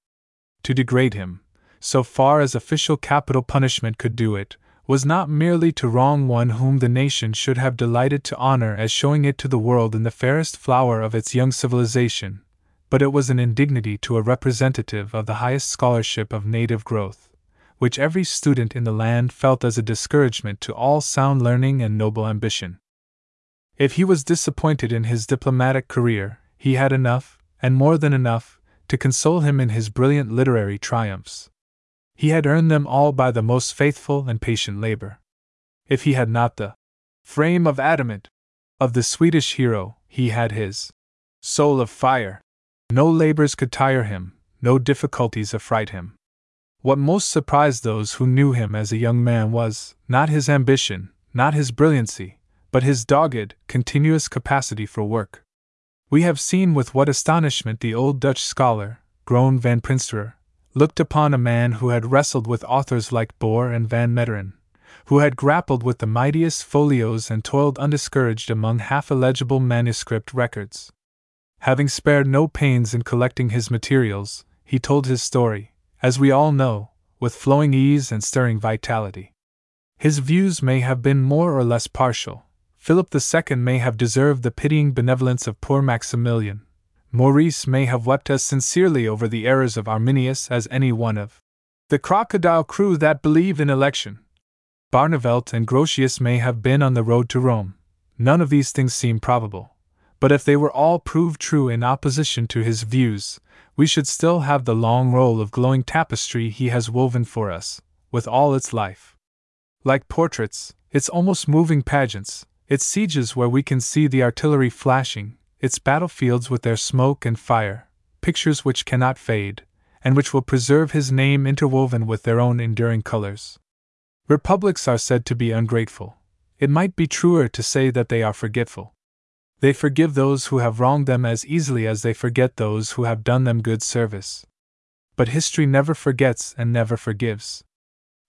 To degrade him, so far as official capital punishment could do it, was not merely to wrong one whom the nation should have delighted to honor as showing it to the world in the fairest flower of its young civilization, but it was an indignity to a representative of the highest scholarship of native growth, which every student in the land felt as a discouragement to all sound learning and noble ambition. If he was disappointed in his diplomatic career, he had enough, and more than enough, to console him in his brilliant literary triumphs. He had earned them all by the most faithful and patient labor. If he had not the frame of adamant of the Swedish hero, he had his soul of fire. No labors could tire him, no difficulties affright him. What most surprised those who knew him as a young man was, not his ambition, not his brilliancy, but his dogged, continuous capacity for work. We have seen with what astonishment the old Dutch scholar, Groen van Prinsterer, looked upon a man who had wrestled with authors like Bor and Van Meteren, who had grappled with the mightiest folios and toiled undiscouraged among half illegible manuscript records. Having spared no pains in collecting his materials, he told his story, as we all know, with flowing ease and stirring vitality. His views may have been more or less partial. Philip II may have deserved the pitying benevolence of poor Maximilian. Maurice may have wept as sincerely over the errors of Arminius as any one of the crocodile crew that believed in election. Barneveld and Grotius may have been on the road to Rome. None of these things seem probable but if they were all proved true in opposition to his views, we should still have the long roll of glowing tapestry he has woven for us, with all its life. Like portraits, its almost moving pageants, its sieges where we can see the artillery flashing, its battlefields with their smoke and fire, pictures which cannot fade, and which will preserve his name interwoven with their own enduring colors. Republics are said to be ungrateful. It might be truer to say that they are forgetful. They forgive those who have wronged them as easily as they forget those who have done them good service. But history never forgets and never forgives.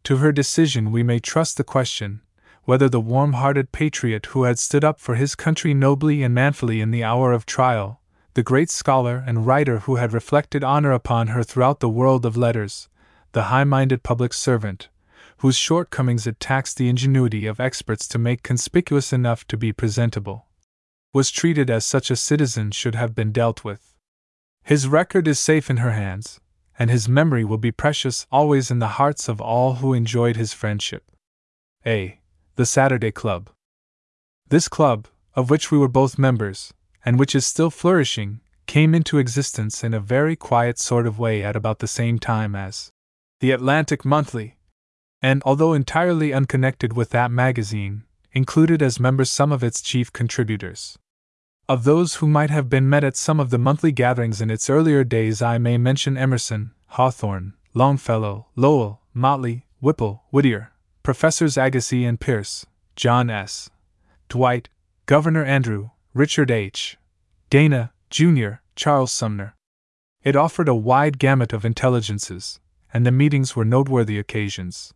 To her decision we may trust the question whether the warm hearted patriot who had stood up for his country nobly and manfully in the hour of trial, the great scholar and writer who had reflected honor upon her throughout the world of letters, the high minded public servant, whose shortcomings it taxed the ingenuity of experts to make conspicuous enough to be presentable, was treated as such a citizen should have been dealt with. His record is safe in her hands, and his memory will be precious always in the hearts of all who enjoyed his friendship. A. The Saturday Club. This club, of which we were both members, and which is still flourishing, came into existence in a very quiet sort of way at about the same time as the Atlantic Monthly, and although entirely unconnected with that magazine, included as members some of its chief contributors. Of those who might have been met at some of the monthly gatherings in its earlier days, I may mention Emerson, Hawthorne, Longfellow, Lowell, Motley, Whipple, Whittier, Professors Agassiz and Peirce, John S. Dwight, Governor Andrew, Richard H. Dana, Jr., Charles Sumner. It offered a wide gamut of intelligences, and the meetings were noteworthy occasions.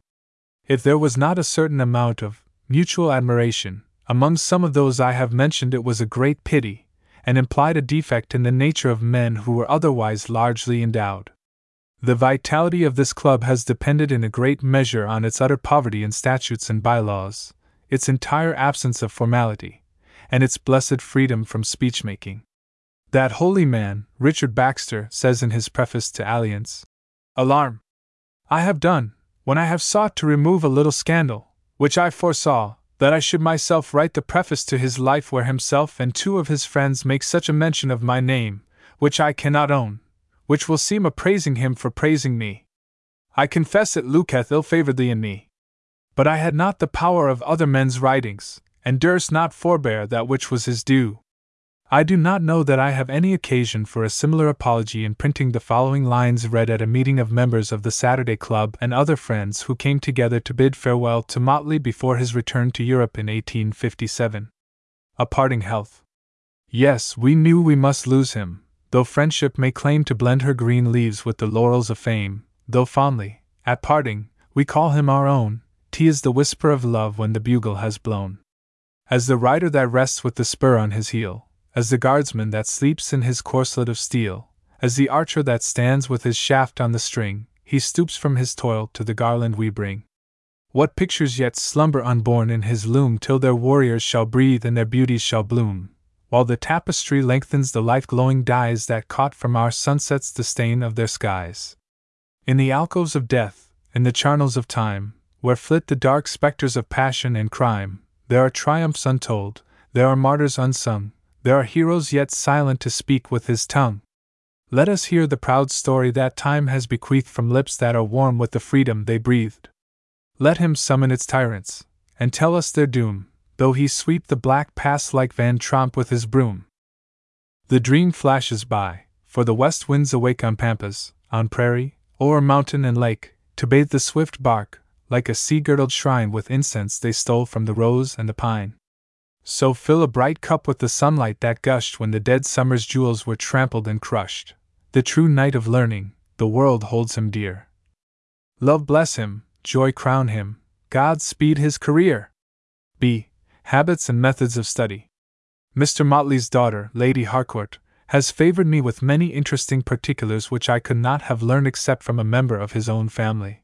If there was not a certain amount of mutual admiration, among some of those I have mentioned, it was a great pity, and implied a defect in the nature of men who were otherwise largely endowed. The vitality of this club has depended in a great measure on its utter poverty in statutes and bylaws, its entire absence of formality, and its blessed freedom from speech making. That holy man, Richard Baxter, says in his preface to Alleine's Alarm! I have done, when I have sought to remove a little scandal, which I foresaw, that I should myself write the preface to his life where himself and two of his friends make such a mention of my name, which I cannot own, which will seem a praising him for praising me. I confess it looketh ill favoredly in me. But I had not the power of other men's writings, and durst not forbear that which was his due. I do not know that I have any occasion for a similar apology in printing the following lines read at a meeting of members of the Saturday Club and other friends who came together to bid farewell to Motley before his return to Europe in 1857. A parting health. Yes, we knew we must lose him, though friendship may claim to blend her green leaves with the laurels of fame, though fondly, at parting, we call him our own, T is the whisper of love when the bugle has blown. As the rider that rests with the spur on his heel, as the guardsman that sleeps in his corslet of steel, as the archer that stands with his shaft on the string, he stoops from his toil to the garland we bring. What pictures yet slumber unborn in his loom till their warriors shall breathe and their beauties shall bloom, while the tapestry lengthens the life glowing dyes that caught from our sunsets the stain of their skies. In the alcoves of death, in the charnels of time, where flit the dark spectres of passion and crime, there are triumphs untold, there are martyrs unsung, there are heroes yet silent to speak with his tongue. Let us hear the proud story that time has bequeathed from lips that are warm with the freedom they breathed. Let him summon its tyrants, and tell us their doom, though he sweep the black pass like Van Tromp with his broom. The dream flashes by, for the west winds awake on pampas, on prairie, o'er mountain and lake, to bathe the swift bark, like a sea girdled shrine with incense they stole from the rose and the pine. So fill a bright cup with the sunlight that gushed when the dead summer's jewels were trampled and crushed. The true knight of learning, the world holds him dear. Love bless him, joy crown him, God speed his career. B. Habits and Methods of Study. Mr. Motley's daughter, Lady Harcourt, has favored me with many interesting particulars which I could not have learned except from a member of his own family.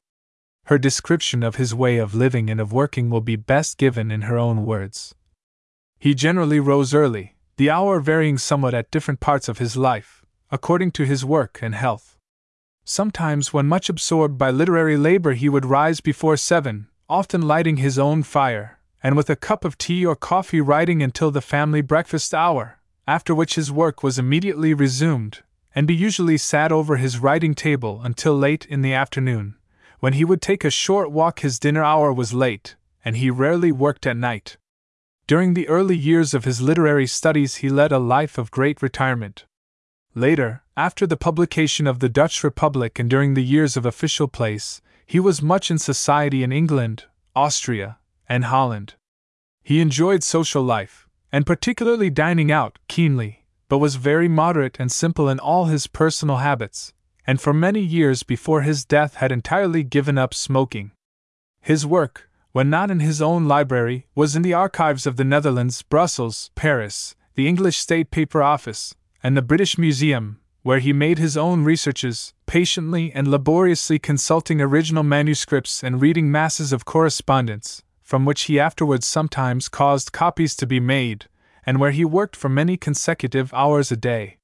Her description of his way of living and of working will be best given in her own words. He generally rose early, the hour varying somewhat at different parts of his life, according to his work and health. Sometimes, when much absorbed by literary labor, he would rise before seven, often lighting his own fire, and with a cup of tea or coffee writing until the family breakfast hour, after which his work was immediately resumed, and be usually sat over his writing table until late in the afternoon, when he would take a short walk. His dinner hour was late, and he rarely worked at night. During the early years of his literary studies, he led a life of great retirement, Later, after the publication of the Dutch Republic and during the years of official place, he was much in society in England, Austria, and Holland. He enjoyed social life, and particularly dining out, keenly, but was very moderate and simple in all his personal habits, and for many years before his death had entirely given up smoking. His work, when not in his own library, was in the archives of the Netherlands, Brussels, Paris, the English State Paper Office, and the British Museum, where he made his own researches, patiently and laboriously consulting original manuscripts and reading masses of correspondence, from which he afterwards sometimes caused copies to be made, and where he worked for many consecutive hours a day.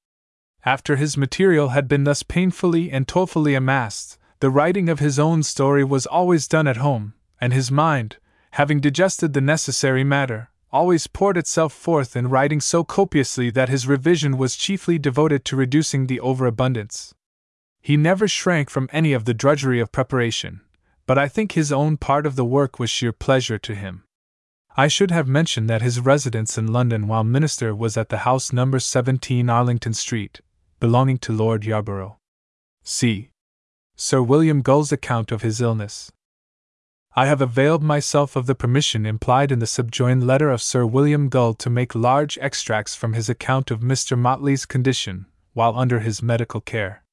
After his material had been thus painfully and toilfully amassed, the writing of his own story was always done at home, and his mind, having digested the necessary matter, always poured itself forth in writing so copiously that his revision was chiefly devoted to reducing the overabundance. He never shrank from any of the drudgery of preparation, but I think his own part of the work was sheer pleasure to him. I should have mentioned that his residence in London while minister was at the house number 17 Arlington Street, belonging to Lord Yarborough. See Sir William Gull's account of his illness. I have availed myself of the permission implied in the subjoined letter of Sir William Gull to make large extracts from his account of Mr. Motley's condition while under his medical care.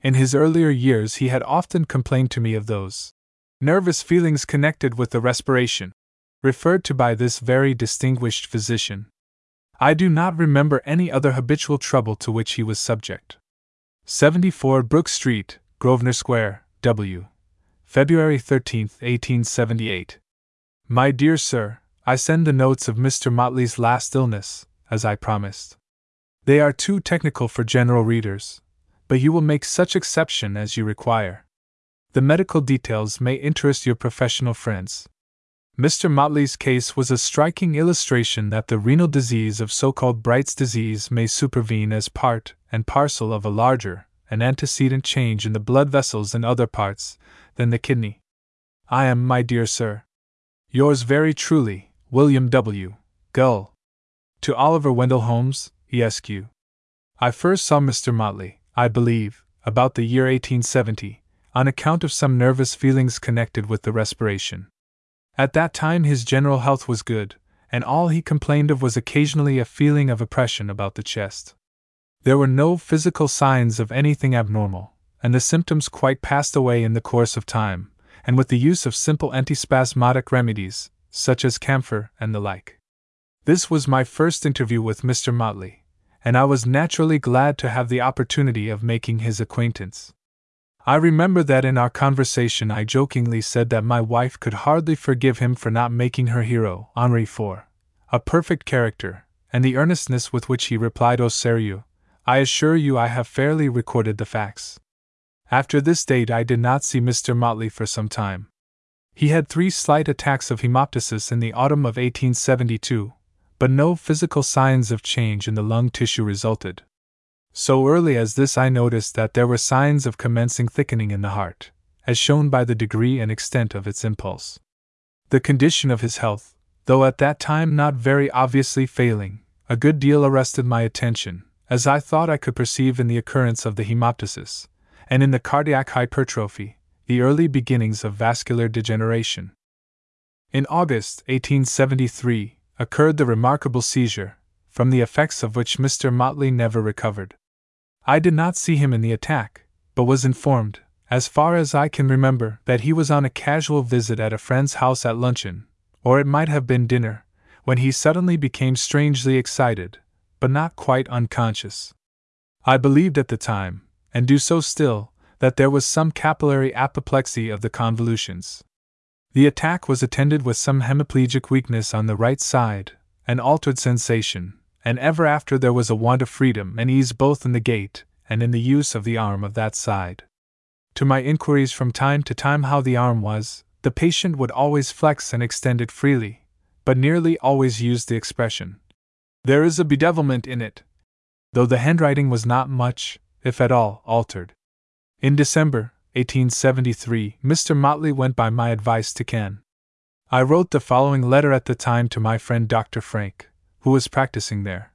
In his earlier years, he had often complained to me of those nervous feelings connected with the respiration, referred to by this very distinguished physician. I do not remember any other habitual trouble to which he was subject. 74 Brook Street, Grosvenor Square, W. February 13, 1878. My dear Sir, I send the notes of Mr. Motley's last illness, as I promised. They are too technical for general readers, but you will make such exception as you require. The medical details may interest your professional friends. Mr. Motley's case was a striking illustration that the renal disease of so called Bright's disease may supervene as part and parcel of a larger and antecedent change in the blood vessels in other parts, than the kidney. I am, my dear sir, yours very truly, William W. Gull. To Oliver Wendell Holmes, ESQ. I first saw Mr. Motley, I believe, about the year 1870, on account of some nervous feelings connected with the respiration. At that time his general health was good, and all he complained of was occasionally a feeling of oppression about the chest. There were no physical signs of anything abnormal, and the symptoms quite passed away in the course of time, and with the use of simple antispasmodic remedies, such as camphor and the like. This was my first interview with Mr. Motley, and I was naturally glad to have the opportunity of making his acquaintance. I remember that in our conversation I jokingly said that my wife could hardly forgive him for not making her hero, Henri IV, a perfect character, and the earnestness with which he replied, Oh, sérieux, I assure you I have fairly recorded the facts. After this date, I did not see Mr. Motley for some time. He had three slight attacks of hemoptysis in the autumn of 1872, but no physical signs of change in the lung tissue resulted. So early as this, I noticed that there were signs of commencing thickening in the heart, as shown by the degree and extent of its impulse. The condition of his health, though at that time not very obviously failing, a good deal arrested my attention, as I thought I could perceive in the occurrence of the hemoptysis, and in the cardiac hypertrophy, the early beginnings of vascular degeneration. In August 1873 occurred the remarkable seizure, from the effects of which Mr. Motley never recovered. I did not see him in the attack, but was informed, as far as I can remember, that he was on a casual visit at a friend's house at luncheon, or it might have been dinner, when he suddenly became strangely excited, but not quite unconscious. I believed at the time, and do so still, that there was some capillary apoplexy of the convolutions. The attack was attended with some hemiplegic weakness on the right side, an altered sensation, and ever after there was a want of freedom and ease both in the gait and in the use of the arm of that side. To my inquiries from time to time how the arm was, the patient would always flex and extend it freely, but nearly always used the expression, There is a bedevilment in it, though the handwriting was not much, if at all, altered. In December 1873, Mr. Motley went by my advice to Caen. I wrote the following letter at the time to my friend Dr. Frank who was practicing there.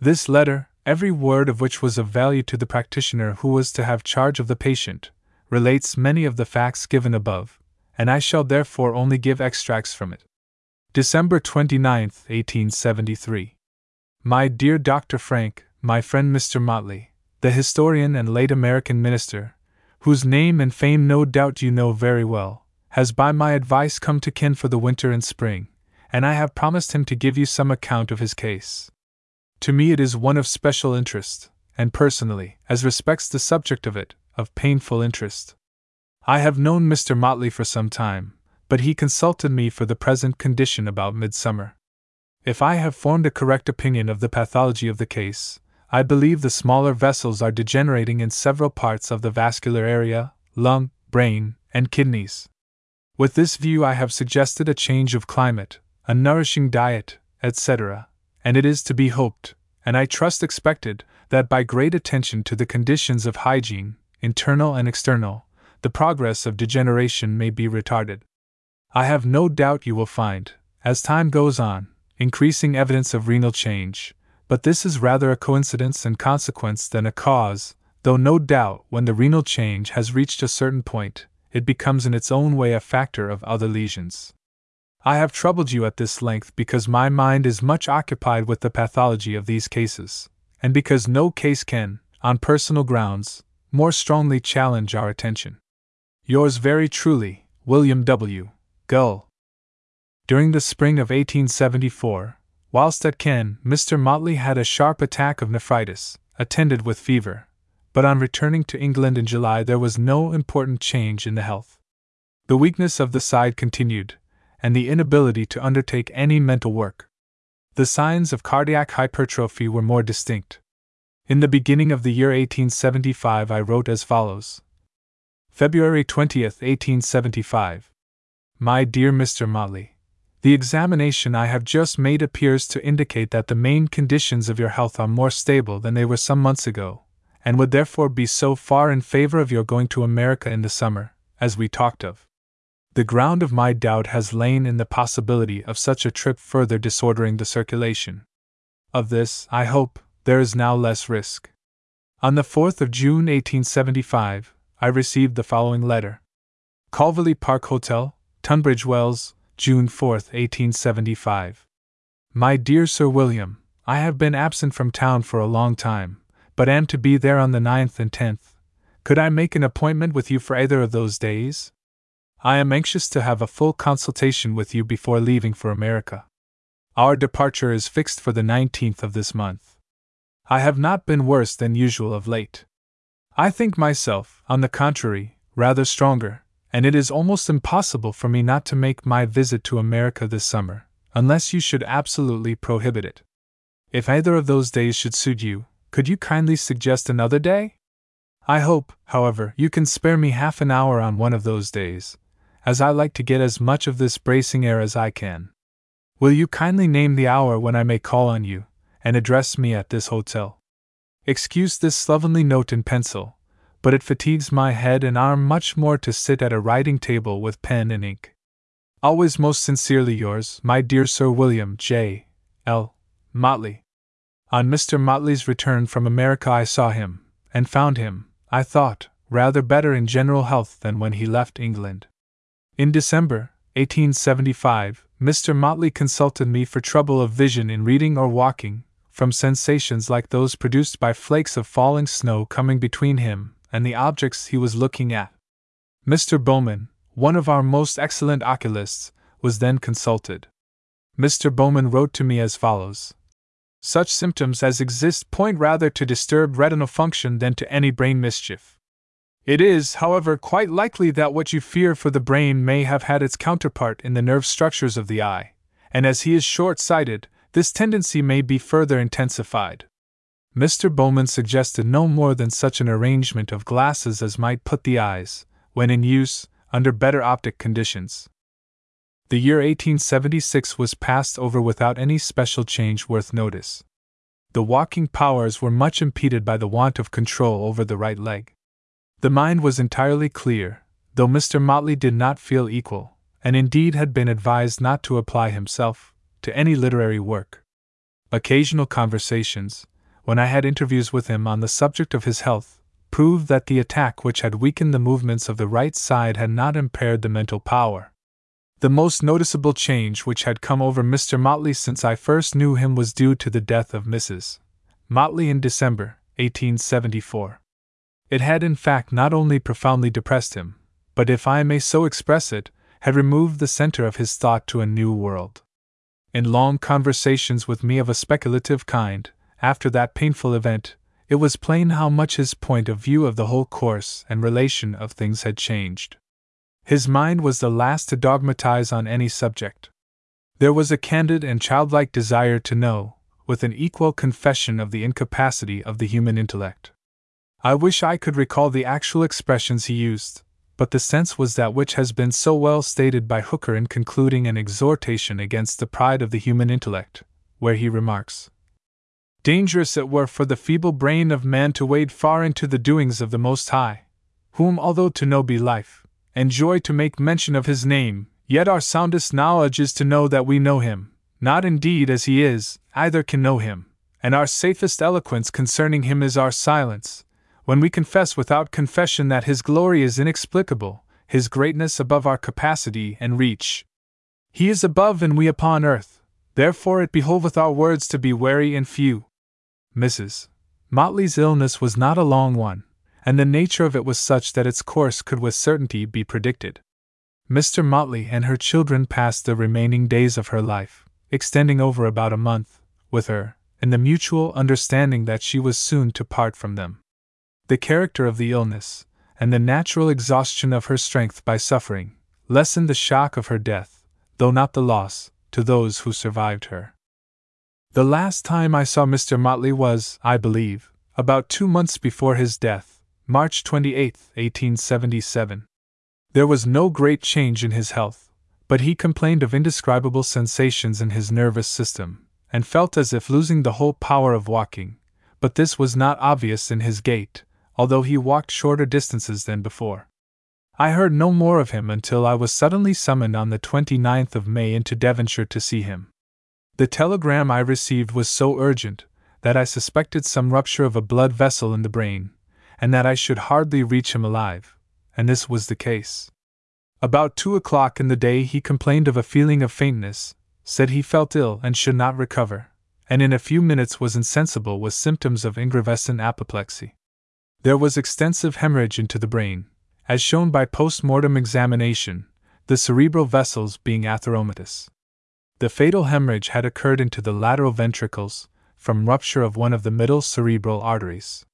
This letter, every word of which was of value to the practitioner who was to have charge of the patient, relates many of the facts given above, and I shall therefore only give extracts from it. December 29, 1873. My dear Dr. Frank, my friend Mr. Motley, the historian and late American minister, whose name and fame no doubt you know very well, has by my advice come to Caen for the winter and spring, and I have promised him to give you some account of his case. To me, it is one of special interest, and personally, as respects the subject of it, of painful interest. I have known Mr. Motley for some time, but he consulted me for the present condition about midsummer. If I have formed a correct opinion of the pathology of the case, I believe the smaller vessels are degenerating in several parts of the vascular area lung, brain, and kidneys. With this view, I have suggested a change of climate, a nourishing diet, etc., and it is to be hoped, and I trust expected, that by great attention to the conditions of hygiene, internal and external, the progress of degeneration may be retarded. I have no doubt you will find, as time goes on, increasing evidence of renal change, but this is rather a coincidence and consequence than a cause, though no doubt when the renal change has reached a certain point, it becomes in its own way a factor of other lesions. I have troubled you at this length because my mind is much occupied with the pathology of these cases, and because no case can, on personal grounds, more strongly challenge our attention. Yours very truly, William W. Gull. During the spring of 1874, whilst at Caen, Mr. Motley had a sharp attack of nephritis, attended with fever, but on returning to England in July there was no important change in the health. The weakness of the side continued, and the inability to undertake any mental work. The signs of cardiac hypertrophy were more distinct. In the beginning of the year 1875, I wrote as follows February 20th, 1875. My dear Mr. Motley, the examination I have just made appears to indicate that the main conditions of your health are more stable than they were some months ago, and would therefore be so far in favor of your going to America in the summer, as we talked of. The ground of my doubt has lain in the possibility of such a trip further disordering the circulation. Of this, I hope, there is now less risk. On the 4th of June 1875, I received the following letter Calverley Park Hotel, Tunbridge Wells, June 4, 1875. My dear Sir William, I have been absent from town for a long time, but am to be there on the 9th and 10th. Could I make an appointment with you for either of those days? I am anxious to have a full consultation with you before leaving for America. Our departure is fixed for the 19th of this month. I have not been worse than usual of late. I think myself, on the contrary, rather stronger, and it is almost impossible for me not to make my visit to America this summer, unless you should absolutely prohibit it. If either of those days should suit you, could you kindly suggest another day? I hope, however, you can spare me half an hour on one of those days, as I like to get as much of this bracing air as I can. Will you kindly name the hour when I may call on you, and address me at this hotel? Excuse this slovenly note in pencil, but it fatigues my head and arm much more to sit at a writing table with pen and ink. Always most sincerely yours, my dear Sir William J. L. Motley. On Mr. Motley's return from America, I saw him, and found him, I thought, rather better in general health than when he left England. In December, 1875, Mr. Motley consulted me for trouble of vision in reading or walking, from sensations like those produced by flakes of falling snow coming between him and the objects he was looking at. Mr. Bowman, one of our most excellent oculists, was then consulted. Mr. Bowman wrote to me as follows Such symptoms as exist point rather to disturbed retinal function than to any brain mischief. It is, however, quite likely that what you fear for the brain may have had its counterpart in the nerve structures of the eye, and as he is short sighted, this tendency may be further intensified. Mr. Bowman suggested no more than such an arrangement of glasses as might put the eyes, when in use, under better optic conditions. The year 1876 was passed over without any special change worth notice. The walking powers were much impeded by the want of control over the right leg. The mind was entirely clear, though Mr. Motley did not feel equal, and indeed had been advised not to apply himself, to any literary work. Occasional conversations, when I had interviews with him on the subject of his health, proved that the attack which had weakened the movements of the right side had not impaired the mental power. The most noticeable change which had come over Mr. Motley since I first knew him was due to the death of Mrs. Motley in December, 1874. It had in fact not only profoundly depressed him, but if I may so express it, had removed the center of his thought to a new world in long conversations with me of a speculative kind, after that painful event, it was plain how much his point of view of the whole course and relation of things had changed. His mind was the last to dogmatize on any subject. There was a candid and childlike desire to know, with an equal confession of the incapacity of the human intellect. I wish I could recall the actual expressions he used, but the sense was that which has been so well stated by Hooker in concluding an exhortation against the pride of the human intellect, where he remarks Dangerous it were for the feeble brain of man to wade far into the doings of the Most High, whom, although to know be life, and joy to make mention of his name, yet our soundest knowledge is to know that we know him, not indeed as he is, either can know him, and our safest eloquence concerning him is our silence, when we confess without confession that His glory is inexplicable, His greatness above our capacity and reach. He is above and we upon earth, therefore it behoveth our words to be wary and few. Mrs. Motley's illness was not a long one, and the nature of it was such that its course could with certainty be predicted. Mr. Motley and her children passed the remaining days of her life, extending over about a month, with her, in the mutual understanding that she was soon to part from them the character of the illness, and the natural exhaustion of her strength by suffering, lessened the shock of her death, though not the loss, to those who survived her. The last time I saw Mr. Motley was, I believe, about two months before his death, March 28, 1877. There was no great change in his health, but he complained of indescribable sensations in his nervous system, and felt as if losing the whole power of walking, but this was not obvious in his gait, although he walked shorter distances than before. I heard no more of him until I was suddenly summoned on the 29th of May into Devonshire to see him. The telegram I received was so urgent that I suspected some rupture of a blood vessel in the brain, and that I should hardly reach him alive, and this was the case. About two o'clock in the day he complained of a feeling of faintness, said he felt ill and should not recover, and in a few minutes was insensible with symptoms of ingravescent apoplexy. There was extensive hemorrhage into the brain, as shown by post mortem examination, the cerebral vessels being atheromatous. The fatal hemorrhage had occurred into the lateral ventricles, from rupture of one of the middle cerebral arteries.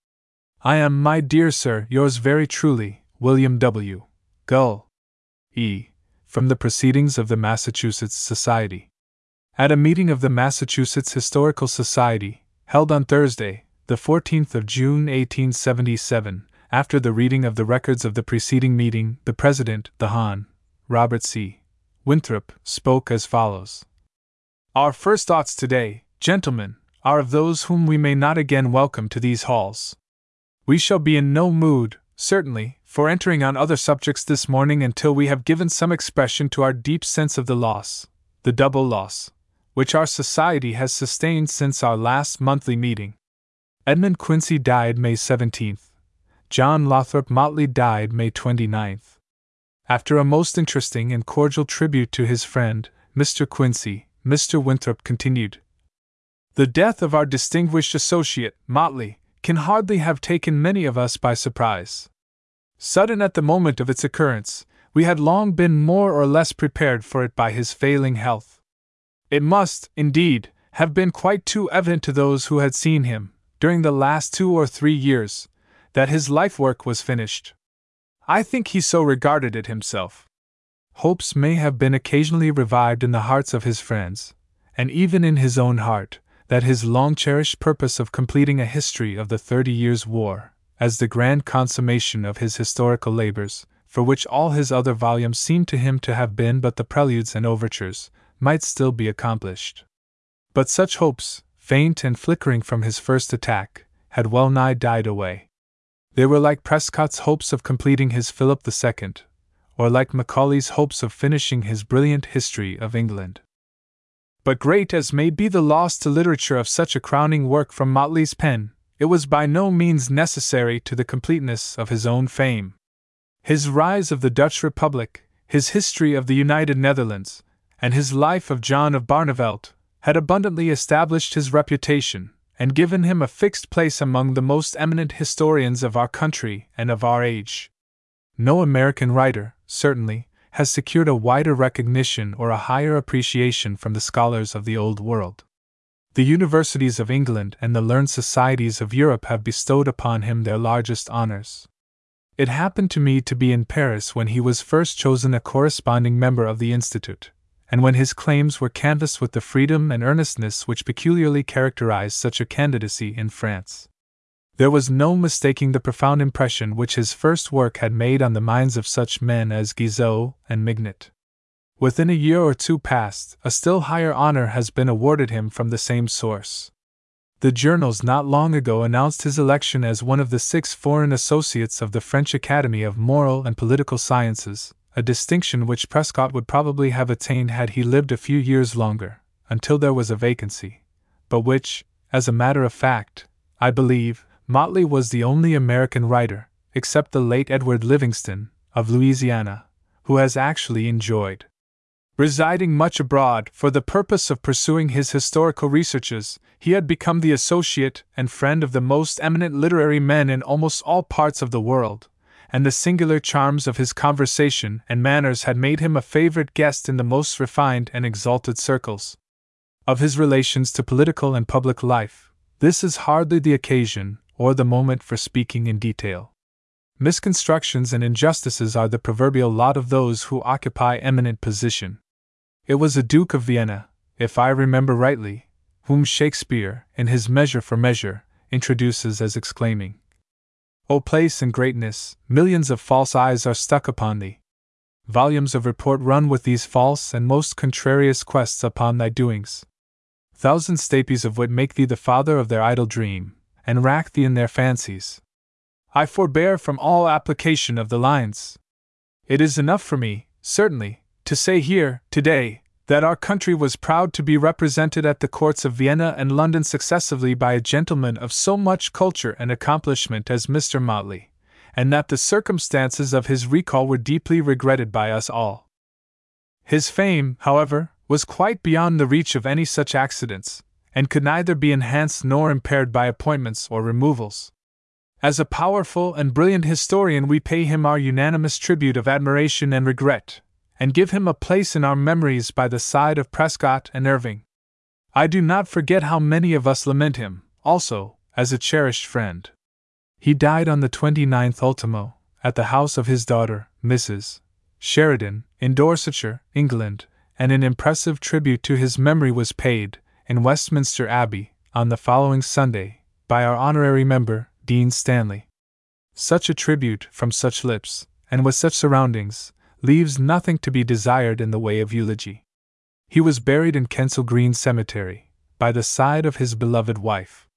I am, my dear sir, yours very truly, William W. Gull. E. From the Proceedings of the Massachusetts Society. At a meeting of the Massachusetts Historical Society, held on Thursday, the 14th of June 1877, after the reading of the records of the preceding meeting, the President, the Hon. Robert C. Winthrop, spoke as follows Our first thoughts today, gentlemen, are of those whom we may not again welcome to these halls. We shall be in no mood, certainly, for entering on other subjects this morning until we have given some expression to our deep sense of the loss, the double loss, which our society has sustained since our last monthly meeting. Edmund Quincy died May 17th. John Lothrop Motley died May 29th. After a most interesting and cordial tribute to his friend, Mr. Quincy, Mr. Winthrop continued The death of our distinguished associate, Motley, can hardly have taken many of us by surprise. Sudden at the moment of its occurrence, we had long been more or less prepared for it by his failing health. It must, indeed, have been quite too evident to those who had seen him, during the last two or three years, that his life work was finished. I think he so regarded it himself. Hopes may have been occasionally revived in the hearts of his friends, and even in his own heart, that his long cherished purpose of completing a history of the Thirty Years' War, as the grand consummation of his historical labors, for which all his other volumes seemed to him to have been but the preludes and overtures, might still be accomplished. But such hopes, faint and flickering from his first attack, had well nigh died away. They were like Prescott's hopes of completing his Philip II, or like Macaulay's hopes of finishing his brilliant History of England. But great as may be the loss to literature of such a crowning work from Motley's pen, it was by no means necessary to the completeness of his own fame. His Rise of the Dutch Republic, his History of the United Netherlands, and his Life of John of Barneveld had abundantly established his reputation and given him a fixed place among the most eminent historians of our country and of our age. No American writer, certainly, has secured a wider recognition or a higher appreciation from the scholars of the Old World. The universities of England and the learned societies of Europe have bestowed upon him their largest honors. It happened to me to be in Paris when he was first chosen a corresponding member of the Institute, and when his claims were canvassed with the freedom and earnestness which peculiarly characterize such a candidacy in France. There was no mistaking the profound impression which his first work had made on the minds of such men as Guizot and Mignet. Within a year or two past, a still higher honor has been awarded him from the same source. The journals not long ago announced his election as one of the six foreign associates of the French Academy of Moral and Political Sciences, a distinction which Prescott would probably have attained had he lived a few years longer, until there was a vacancy, but which, as a matter of fact, I believe, Motley was the only American writer, except the late Edward Livingston, of Louisiana, who has actually enjoyed. Residing much abroad for the purpose of pursuing his historical researches, he had become the associate and friend of the most eminent literary men in almost all parts of the world, and the singular charms of his conversation and manners had made him a favorite guest in the most refined and exalted circles. Of his relations to political and public life, this is hardly the occasion or the moment for speaking in detail. Misconstructions and injustices are the proverbial lot of those who occupy eminent position. It was a Duke of Vienna, if I remember rightly, whom Shakespeare, in his Measure for Measure, introduces as exclaiming, O place and greatness, millions of false eyes are stuck upon thee. Volumes of report run with these false and most contrarious quests upon thy doings. Thousand stapes of wit make thee the father of their idle dream, and rack thee in their fancies. I forbear from all application of the lines. It is enough for me, certainly, to say here, today, that our country was proud to be represented at the courts of Vienna and London successively by a gentleman of so much culture and accomplishment as Mr. Motley, and that the circumstances of his recall were deeply regretted by us all. His fame, however, was quite beyond the reach of any such accidents, and could neither be enhanced nor impaired by appointments or removals. As a powerful and brilliant historian, we pay him our unanimous tribute of admiration and regret, and give him a place in our memories by the side of Prescott and Irving. I do not forget how many of us lament him, also, as a cherished friend. He died on the 29th ultimo, at the house of his daughter, Mrs. Sheridan, in Dorsetshire, England, and an impressive tribute to his memory was paid, in Westminster Abbey, on the following Sunday, by our honorary member, Dean Stanley. Such a tribute, from such lips, and with such surroundings, leaves nothing to be desired in the way of eulogy. He was buried in Kensal Green Cemetery, by the side of his beloved wife.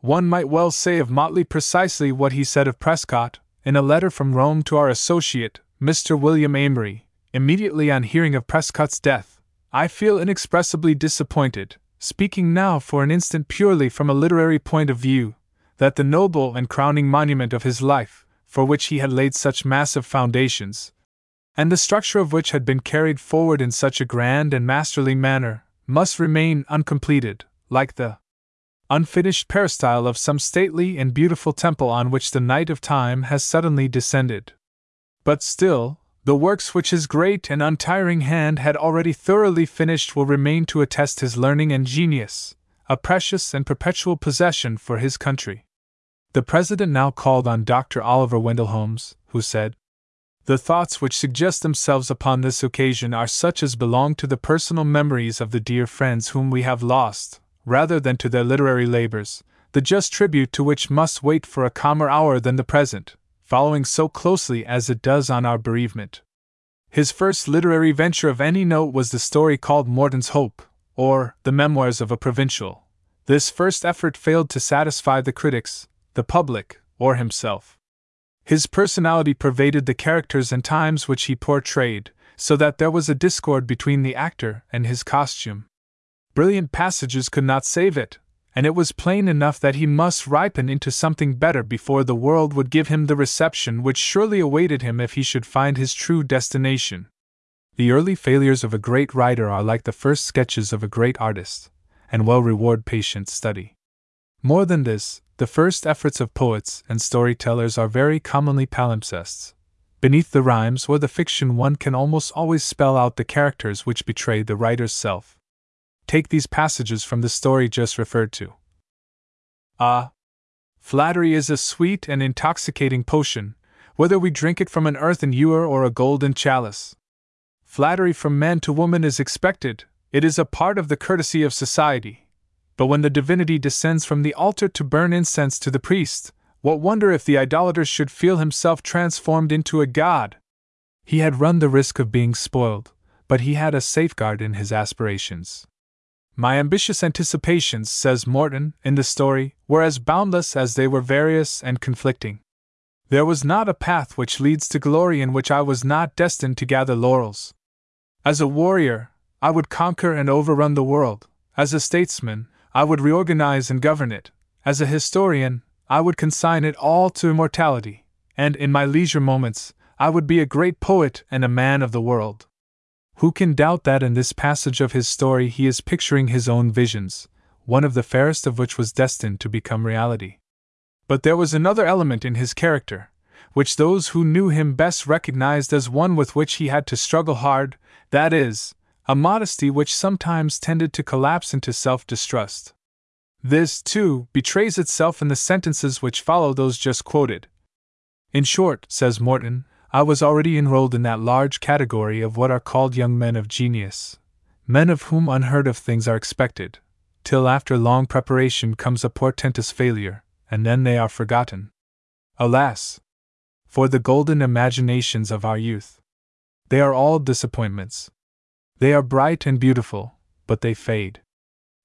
One might well say of Motley precisely what he said of Prescott, in a letter from Rome to our associate, Mr. William Amory, immediately on hearing of Prescott's death. I feel inexpressibly disappointed, speaking now for an instant purely from a literary point of view, that the noble and crowning monument of his life, for which he had laid such massive foundations, and the structure of which had been carried forward in such a grand and masterly manner, must remain uncompleted, like the unfinished peristyle of some stately and beautiful temple on which the night of time has suddenly descended. But still, the works which his great and untiring hand had already thoroughly finished will remain to attest his learning and genius, a precious and perpetual possession for his country. The President now called on Dr. Oliver Wendell Holmes, who said, the thoughts which suggest themselves upon this occasion are such as belong to the personal memories of the dear friends whom we have lost, rather than to their literary labors, the just tribute to which must wait for a calmer hour than the present, following so closely as it does on our bereavement. His first literary venture of any note was the story called Morton's Hope, or The Memoirs of a Provincial. This first effort failed to satisfy the critics, the public, or himself. His personality pervaded the characters and times which he portrayed, so that there was a discord between the actor and his costume. Brilliant passages could not save it, and it was plain enough that he must ripen into something better before the world would give him the reception which surely awaited him if he should find his true destination. The early failures of a great writer are like the first sketches of a great artist, and well reward patient study. More than this, the first efforts of poets and storytellers are very commonly palimpsests. Beneath the rhymes or the fiction, one can almost always spell out the characters which betray the writer's self. Take these passages from the story just referred to. Ah! Flattery is a sweet and intoxicating potion, whether we drink it from an earthen ewer or a golden chalice. Flattery from man to woman is expected, it is a part of the courtesy of society. But when the divinity descends from the altar to burn incense to the priest, what wonder if the idolater should feel himself transformed into a god? He had run the risk of being spoiled, but he had a safeguard in his aspirations. My ambitious anticipations, says Morton in the story, were as boundless as they were various and conflicting. There was not a path which leads to glory in which I was not destined to gather laurels. As a warrior, I would conquer and overrun the world. As a statesman, I would reorganize and govern it. As a historian, I would consign it all to immortality, and in my leisure moments, I would be a great poet and a man of the world. Who can doubt that in this passage of his story he is picturing his own visions, one of the fairest of which was destined to become reality? But there was another element in his character, which those who knew him best recognized as one with which he had to struggle hard that is, a modesty which sometimes tended to collapse into self distrust. This, too, betrays itself in the sentences which follow those just quoted. In short, says Morton, I was already enrolled in that large category of what are called young men of genius, men of whom unheard of things are expected, till after long preparation comes a portentous failure, and then they are forgotten. Alas! For the golden imaginations of our youth. They are all disappointments. They are bright and beautiful, but they fade.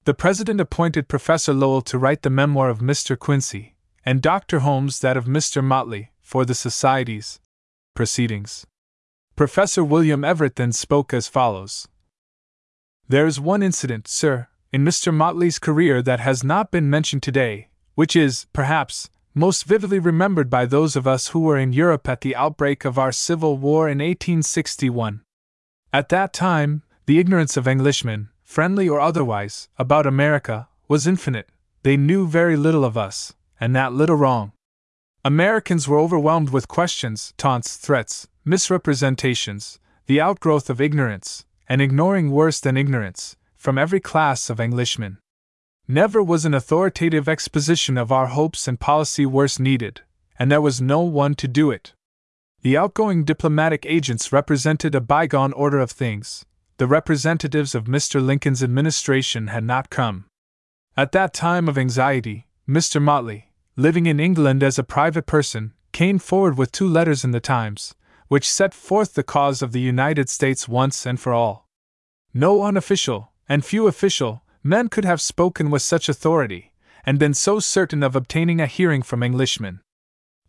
The President appointed Professor Lowell to write the memoir of Mr. Quincy, and Dr. Holmes that of Mr. Motley, for the Society's proceedings. Professor William Everett then spoke as follows There is one incident, sir, in Mr. Motley's career that has not been mentioned today, which is, perhaps, most vividly remembered by those of us who were in Europe at the outbreak of our Civil War in 1861. At that time, the ignorance of Englishmen, friendly or otherwise, about America, was infinite. They knew very little of us, and that little wrong. Americans were overwhelmed with questions, taunts, threats, misrepresentations, the outgrowth of ignorance, and ignoring worse than ignorance, from every class of Englishmen. Never was an authoritative exposition of our hopes and policy worse needed, and there was no one to do it. The outgoing diplomatic agents represented a bygone order of things. The representatives of Mr. Lincoln's administration had not come. At that time of anxiety, Mr. Motley, living in England as a private person, came forward with two letters in the Times, which set forth the cause of the United States once and for all. No unofficial, and few official, men could have spoken with such authority, and been so certain of obtaining a hearing from Englishmen.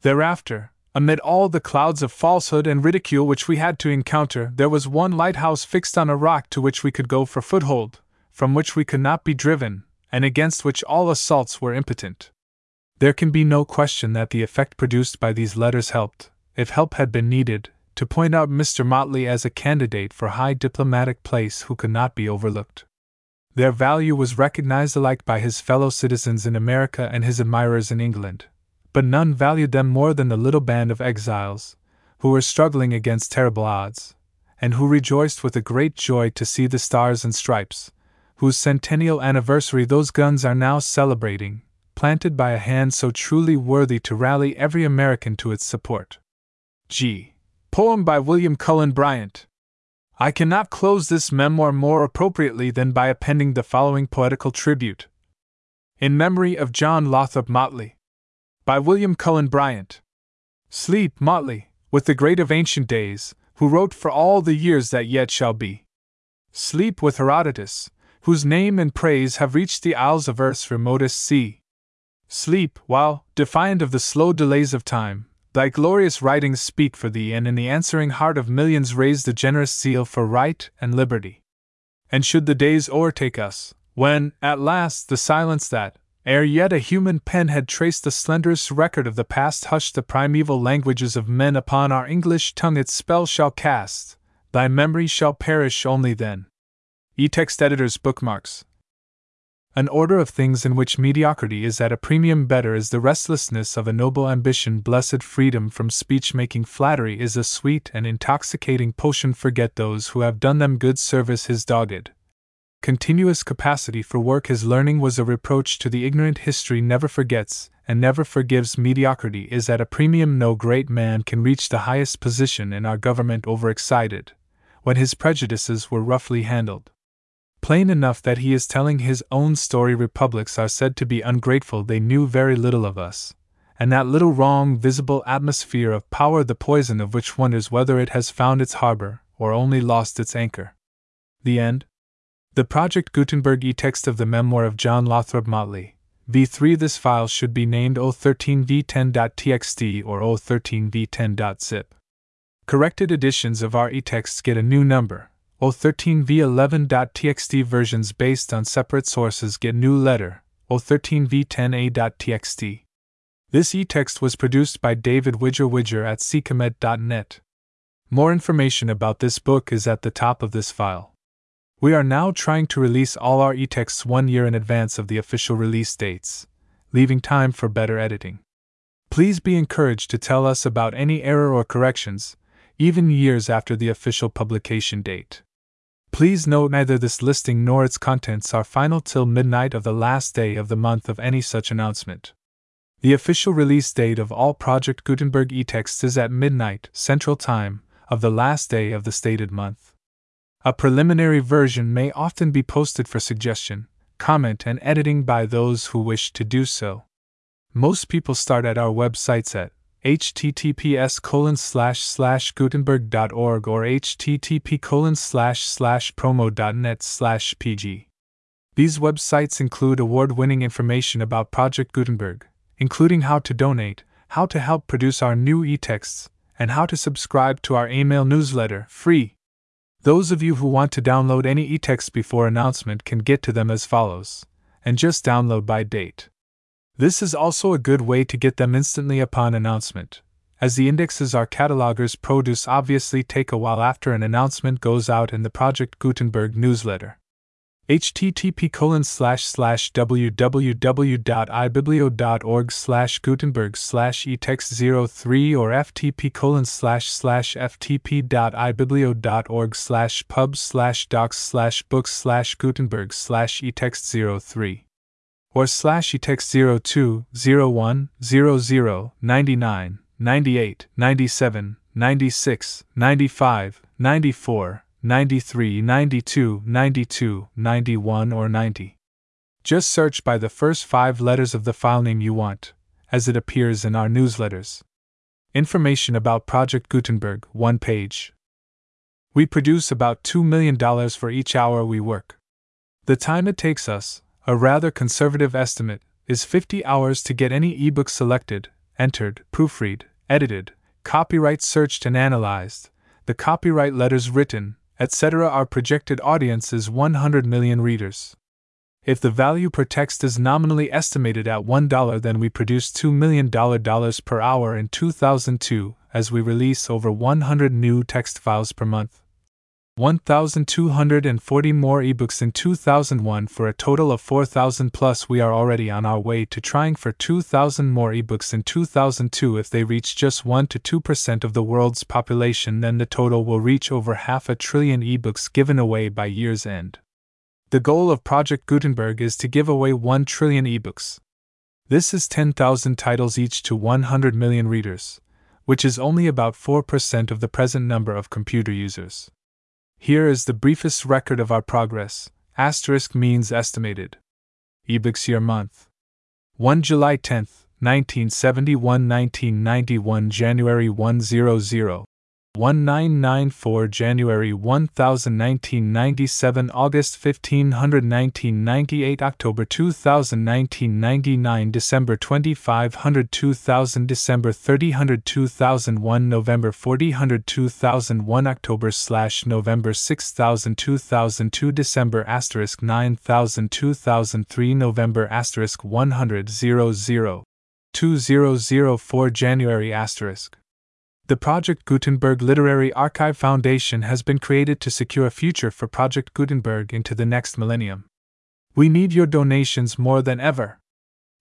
Thereafter, amid all the clouds of falsehood and ridicule which we had to encounter, there was one lighthouse fixed on a rock to which we could go for foothold, from which we could not be driven, and against which all assaults were impotent. There can be no question that the effect produced by these letters helped, if help had been needed, to point out Mr. Motley as a candidate for high diplomatic place who could not be overlooked. Their value was recognized alike by his fellow citizens in America and his admirers in England, but none valued them more than the little band of exiles, who were struggling against terrible odds, and who rejoiced with a great joy to see the stars and stripes, whose centennial anniversary those guns are now celebrating, planted by a hand so truly worthy to rally every American to its support. G. Poem by William Cullen Bryant. I cannot close this memoir more appropriately than by appending the following poetical tribute. In memory of John Lothrop Motley. By William Cullen Bryant. Sleep, Motley, with the great of ancient days, who wrote for all the years that yet shall be. Sleep with Herodotus, whose name and praise have reached the isles of earth's remotest sea. Sleep, while, defiant of the slow delays of time, Thy glorious writings speak for thee, and in the answering heart of millions raise the generous zeal for right and liberty. And should the days o'ertake us, when, at last, the silence that, ere yet a human pen had traced the slenderest record of the past hushed the primeval languages of men upon our English tongue its spell shall cast, thy memory shall perish only then. E-text editors bookmarks an order of things in which mediocrity is at a premium better is the restlessness of a noble ambition. Blessed freedom from speech making flattery is a sweet and intoxicating potion. Forget those who have done them good service. His dogged, continuous capacity for work. His learning was a reproach to the ignorant. History never forgets and never forgives. Mediocrity is at a premium. No great man can reach the highest position in our government overexcited, when his prejudices were roughly handled Plain enough that he is telling his own story. Republics are said to be ungrateful, they knew very little of us. And that little wrong visible atmosphere of power, the poison of which wonders whether it has found its harbor, or only lost its anchor. The end? The Project Gutenberg e text of the memoir of John Lothrop Motley. V3 This file should be named O13v10.txt or O13v10.zip. Corrected editions of our e-texts get a new number, O13v11.txt versions based on separate sources get new letter, O13v10a.txt. This e-text was produced by David Widger Widger at ccomed.net. More information about this book is at the top of this file. We are now trying to release all our e-texts one year in advance of the official release dates, leaving time for better editing. Please be encouraged to tell us about any error or corrections, even years after the official publication date. Please note neither this listing nor its contents are final till midnight of the last day of the month of any such announcement. The official release date of all Project Gutenberg e-texts is at midnight Central Time of the last day of the stated month. A preliminary version may often be posted for suggestion, comment, and editing by those who wish to do so. Most people start at our websites at https colon slash slash gutenberg.org or http colon slash slash promo.net slash pg. These websites include award winning information about Project Gutenberg, including how to donate, how to help produce our new e texts, and how to subscribe to our email newsletter, free. Those of you who want to download any e text before announcement can get to them as follows, and just download by date. This is also a good way to get them instantly upon announcement, as the indexes our catalogers produce obviously take a while after an announcement goes out in the Project Gutenberg newsletter. http colon slash slash www.ibiblio.org slash gutenberg slash etext03 or ftp colon slash slash ftp.ibiblio.org slash pub slash docs slash books slash gutenberg slash etext03 or slash etext02 01 00 99 98 97 96 95 94 93, 92, 92, 91, or 90. Just search by the first five letters of the file name you want, as it appears in our newsletters. Information about Project Gutenberg, one page. We produce about $2 million for each hour we work. The time it takes us, a rather conservative estimate, is 50 hours to get any ebook selected, entered, proofread, edited, copyright searched and analyzed, the copyright letters written, etc. Our projected audience is 100 million readers. If the value per text is nominally estimated at $1, then we produce $2 million per hour in 2002 as we release over 100 new text files per month. 1,240 more ebooks in 2001 for a total of 4,000 plus. We are already on our way to trying for 2,000 more ebooks in 2002. If they reach just 1 to 2% of the world's population, then the total will reach over half a trillion ebooks given away by year's end. The goal of Project Gutenberg is to give away 1 trillion ebooks. This is 10,000 titles each to 100 million readers, which is only about 4% of the present number of computer users. Here is the briefest record of our progress. Asterisk means estimated. Year month. 1 July 10th, 1971 1991 January 100 1994 January 1000 1997 August 1500 1998 October 2000 1999 December 2500 2000 December 3000 2001 November 4000 2001 October slash November 6000 2002 December asterisk 9000 2003 November asterisk 100 00 2004 January asterisk the Project Gutenberg Literary Archive Foundation has been created to secure a future for Project Gutenberg into the next millennium. We need your donations more than ever.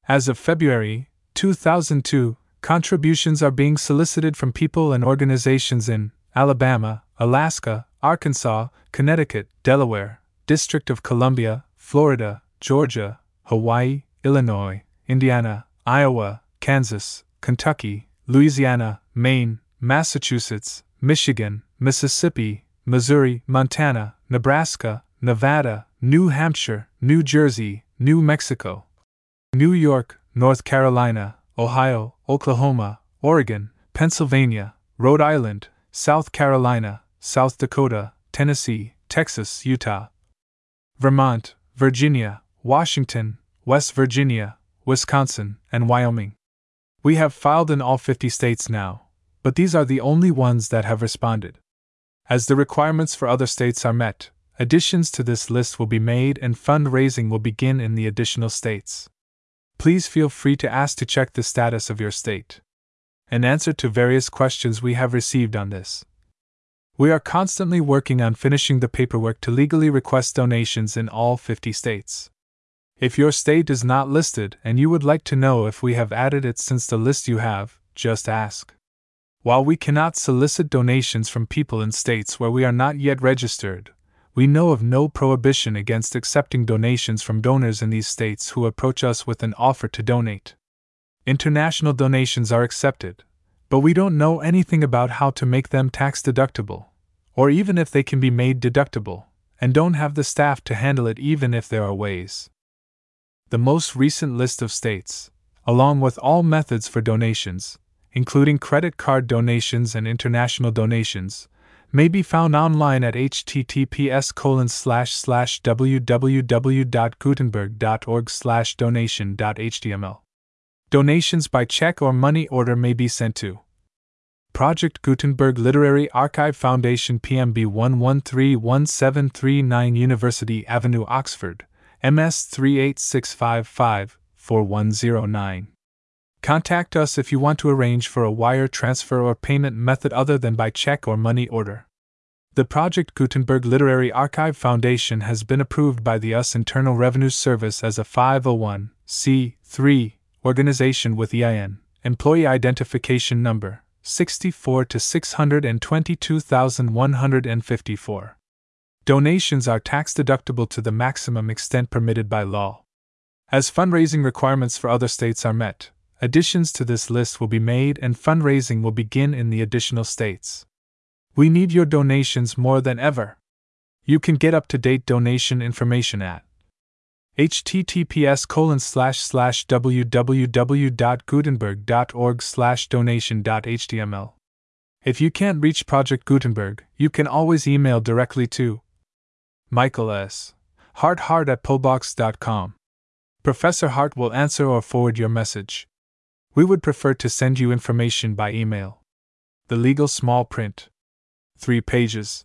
As of February 2002, contributions are being solicited from people and organizations in Alabama, Alaska, Arkansas, Connecticut, Delaware, District of Columbia, Florida, Georgia, Hawaii, Illinois, Indiana, Iowa, Kansas, Kentucky, Louisiana, Maine, Massachusetts, Michigan, Mississippi, Missouri, Montana, Nebraska, Nevada, New Hampshire, New Jersey, New Mexico, New York, North Carolina, Ohio, Oklahoma, Oregon, Pennsylvania, Rhode Island, South Carolina, South Dakota, Tennessee, Texas, Utah, Vermont, Virginia, Washington, West Virginia, Wisconsin, and Wyoming. We have filed in all 50 states now but these are the only ones that have responded. As the requirements for other states are met, additions to this list will be made and fundraising will begin in the additional states. Please feel free to ask to check the status of your state. An answer to various questions we have received on this. We are constantly working on finishing the paperwork to legally request donations in all 50 states. If your state is not listed and you would like to know if we have added it since the list you have, just ask. While we cannot solicit donations from people in states where we are not yet registered, we know of no prohibition against accepting donations from donors in these states who approach us with an offer to donate. International donations are accepted, but we don't know anything about how to make them tax deductible, or even if they can be made deductible, and don't have the staff to handle it even if there are ways. The most recent list of states, along with all methods for donations, including credit card donations and international donations, may be found online at https www.gutenberg.org donation.html. Donations by check or money order may be sent to Project Gutenberg Literary Archive Foundation PMB 1131739 University Avenue Oxford, MS 38655 4109. Contact us if you want to arrange for a wire transfer or payment method other than by check or money order. The Project Gutenberg Literary Archive Foundation has been approved by the US Internal Revenue Service as a 501c3 organization with EIN, Employee Identification Number 64 to 622,154. Donations are tax deductible to the maximum extent permitted by law. As fundraising requirements for other states are met, additions to this list will be made and fundraising will begin in the additional states. We need your donations more than ever. You can get up to date donation information at https colon slash slash www.gutenberg.org slash donation.html. If you can't reach Project Gutenberg, you can always email directly to Michael S. Hart at pobox.com. Professor Hart will answer or forward your message. We would prefer to send you information by email. The legal small print. 3 pages.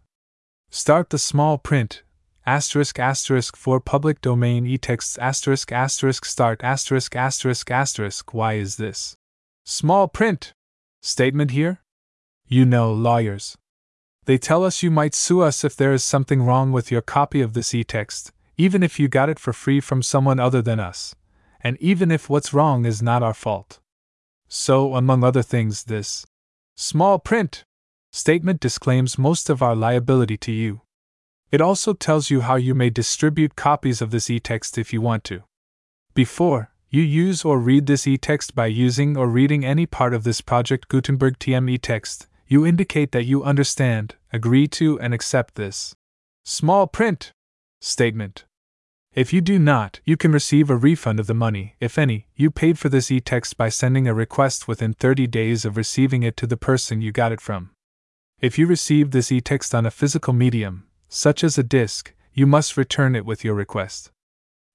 Start the small print, asterisk asterisk for public domain e-texts asterisk asterisk start asterisk asterisk asterisk why is this? Small print. Statement here? You know lawyers. They tell us you might sue us if there is something wrong with your copy of this e-text even if you got it for free from someone other than us. And even if what's wrong is not our fault so among other things this small print statement disclaims most of our liability to you. It also tells you how you may distribute copies of this e-text if you want to. Before, you use or read this e-text by using or reading any part of this Project Gutenberg TM e-text, you indicate that you understand, agree to, and accept this small print statement. If you do not, you can receive a refund of the money, if any, you paid for this e text by sending a request within 30 days of receiving it to the person you got it from. If you receive this e-text on a physical medium, such as a disk, you must return it with your request.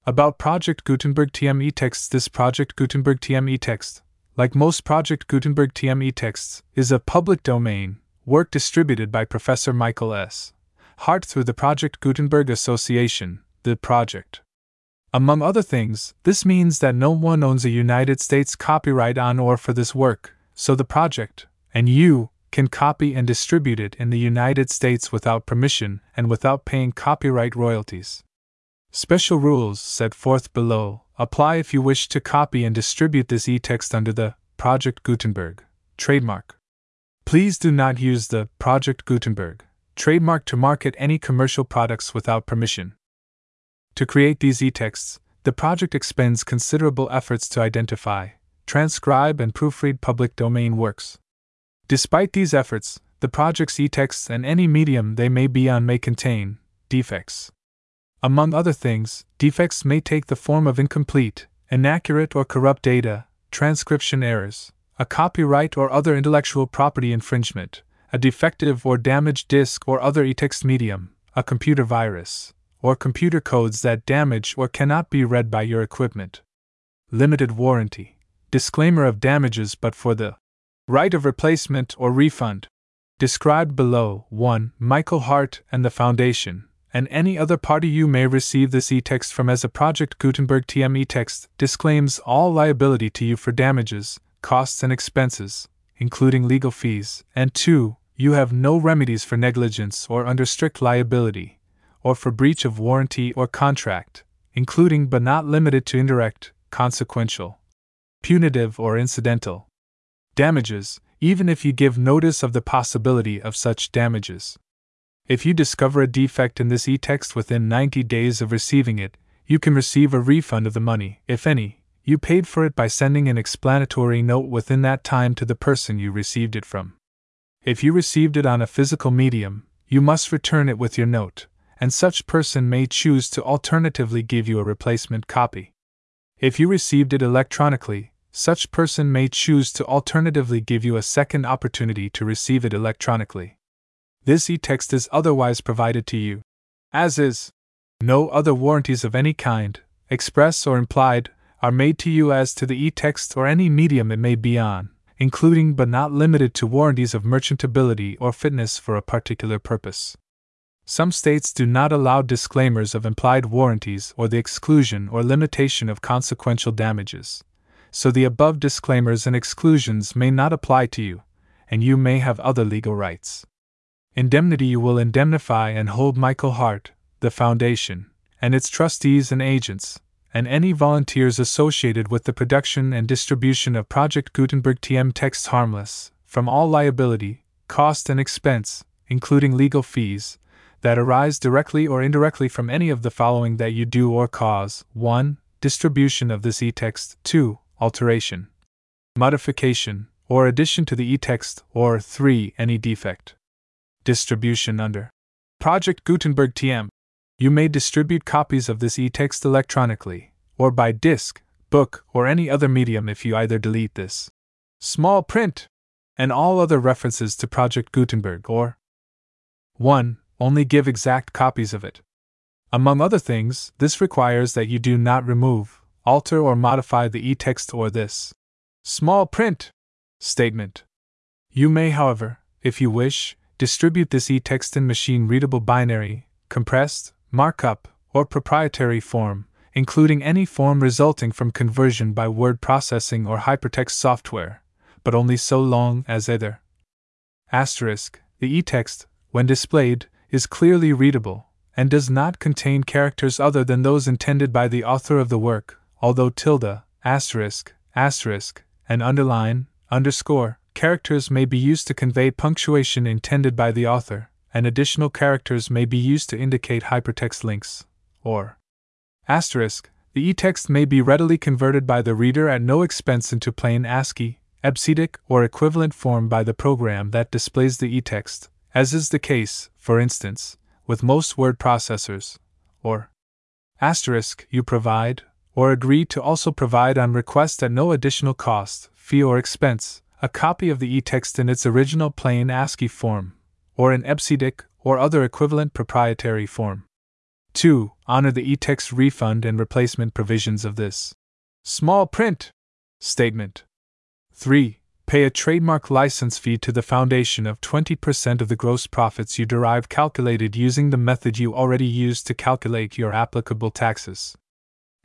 About Project Gutenberg TM e-texts This Project Gutenberg TM e-text, like most Project Gutenberg TM e-texts, is a public domain, work distributed by Professor Michael S. Hart through the Project Gutenberg Association, the project. Among other things, this means that no one owns a United States copyright on or for this work, so the project, and you, can copy and distribute it in the United States without permission and without paying copyright royalties. Special rules set forth below apply if you wish to copy and distribute this e-text under the Project Gutenberg trademark. Please do not use the Project Gutenberg trademark to market any commercial products without permission. To create these e-texts, the project expends considerable efforts to identify, transcribe, and proofread public domain works. Despite these efforts, the project's e-texts and any medium they may be on may contain defects. Among other things, defects may take the form of incomplete, inaccurate, or corrupt data, transcription errors, a copyright or other intellectual property infringement, a defective or damaged disk or other e-text medium, a computer virus, or computer codes that damage or cannot be read by your equipment. Limited warranty. Disclaimer of damages but for the Right of replacement or refund. Described below 1. Michael Hart and the Foundation, and any other party you may receive this e-text from as a Project Gutenberg TM e-text disclaims all liability to you for damages, costs and expenses, including legal fees, and 2. You have no remedies for negligence or under strict liability, or for breach of warranty or contract, including but not limited to indirect, consequential, punitive or incidental damages, even if you give notice of the possibility of such damages. If you discover a defect in this e text within 90 days of receiving it, you can receive a refund of the money, if any, you paid for it by sending an explanatory note within that time to the person you received it from. If you received it on a physical medium, you must return it with your note, and such person may choose to alternatively give you a replacement copy. If you received it electronically, such person may choose to alternatively give you a second opportunity to receive it electronically. This e-text is otherwise provided to you, as is no other warranties of any kind, express or implied, are made to you as to the e-text or any medium it may be on, including but not limited to warranties of merchantability or fitness for a particular purpose. Some states do not allow disclaimers of implied warranties or the exclusion or limitation of consequential damages so the above disclaimers and exclusions may not apply to you, and you may have other legal rights. indemnity you will indemnify and hold Michael Hart, the Foundation, and its trustees and agents, and any volunteers associated with the production and distribution of Project Gutenberg TM texts harmless from all liability, cost, and expense, including legal fees, that arise directly or indirectly from any of the following that you do or cause 1. Distribution of this e-text, 2. Alteration, modification, or addition to the e-text, or 3. Any defect. Distribution under Project Gutenberg TM you may distribute copies of this e-text electronically, or by disk, book, or any other medium if you either delete this small print and all other references to Project Gutenberg or 1. Only give exact copies of it. Among other things, this requires that you do not remove, alter, or modify the e-text or this small print statement. You may, however, if you wish, distribute this e-text in machine readable binary, compressed, markup, or proprietary form, including any form resulting from conversion by word processing or hypertext software, but only so long as either asterisk, the e-text, when displayed, is clearly readable, and does not contain characters other than those intended by the author of the work, although tilde, asterisk, asterisk, and underline, underscore, characters may be used to convey punctuation intended by the author, and additional characters may be used to indicate hypertext links, or asterisk. The e-text may be readily converted by the reader at no expense into plain ASCII, EBCDIC, or equivalent form by the program that displays the e-text, as is the case, for instance, with most word processors, or asterisk you provide, or agree to also provide on request at no additional cost, fee, or expense, a copy of the e-text in its original plain ASCII form, or in EBCDIC or other equivalent proprietary form. 2. Honor the e-text refund and replacement provisions of this small print statement. 3. Pay a trademark license fee to the Foundation of 20% of the gross profits you derive calculated using the method you already use to calculate your applicable taxes.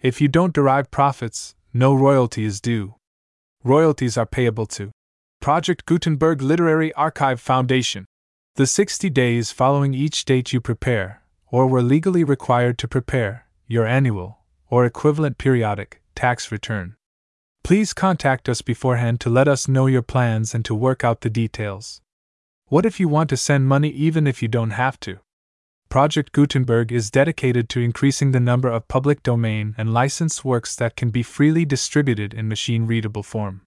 If you don't derive profits, no royalty is due. Royalties are payable to Project Gutenberg Literary Archive Foundation. The 60 days following each date you prepare, or were legally required to prepare, your annual, or equivalent periodic, tax return. Please contact us beforehand to let us know your plans and to work out the details. What if you want to send money even if you don't have to? Project Gutenberg is dedicated to increasing the number of public domain and licensed works that can be freely distributed in machine readable form.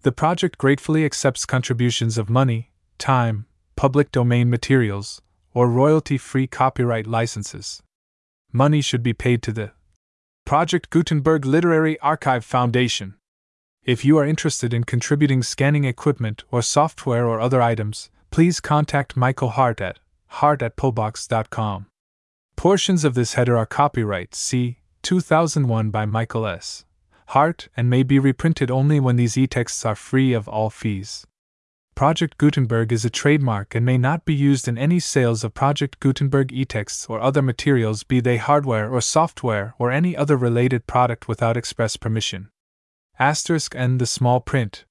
The project gratefully accepts contributions of money, time, public domain materials, or royalty free copyright licenses. Money should be paid to the Project Gutenberg Literary Archive Foundation. If you are interested in contributing scanning equipment or software or other items, please contact Michael Hart at hart at pobox.com. Portions of this header are copyright C. 2001 by Michael S. Hart and may be reprinted only when these e-texts are free of all fees. Project Gutenberg is a trademark and may not be used in any sales of Project Gutenberg e-texts or other materials, be they hardware or software or any other related product without express permission. Asterisk and the small print.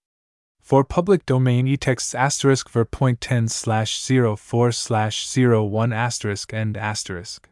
For public domain e-texts asterisk ver point 10 slash 04 slash 01 asterisk and asterisk.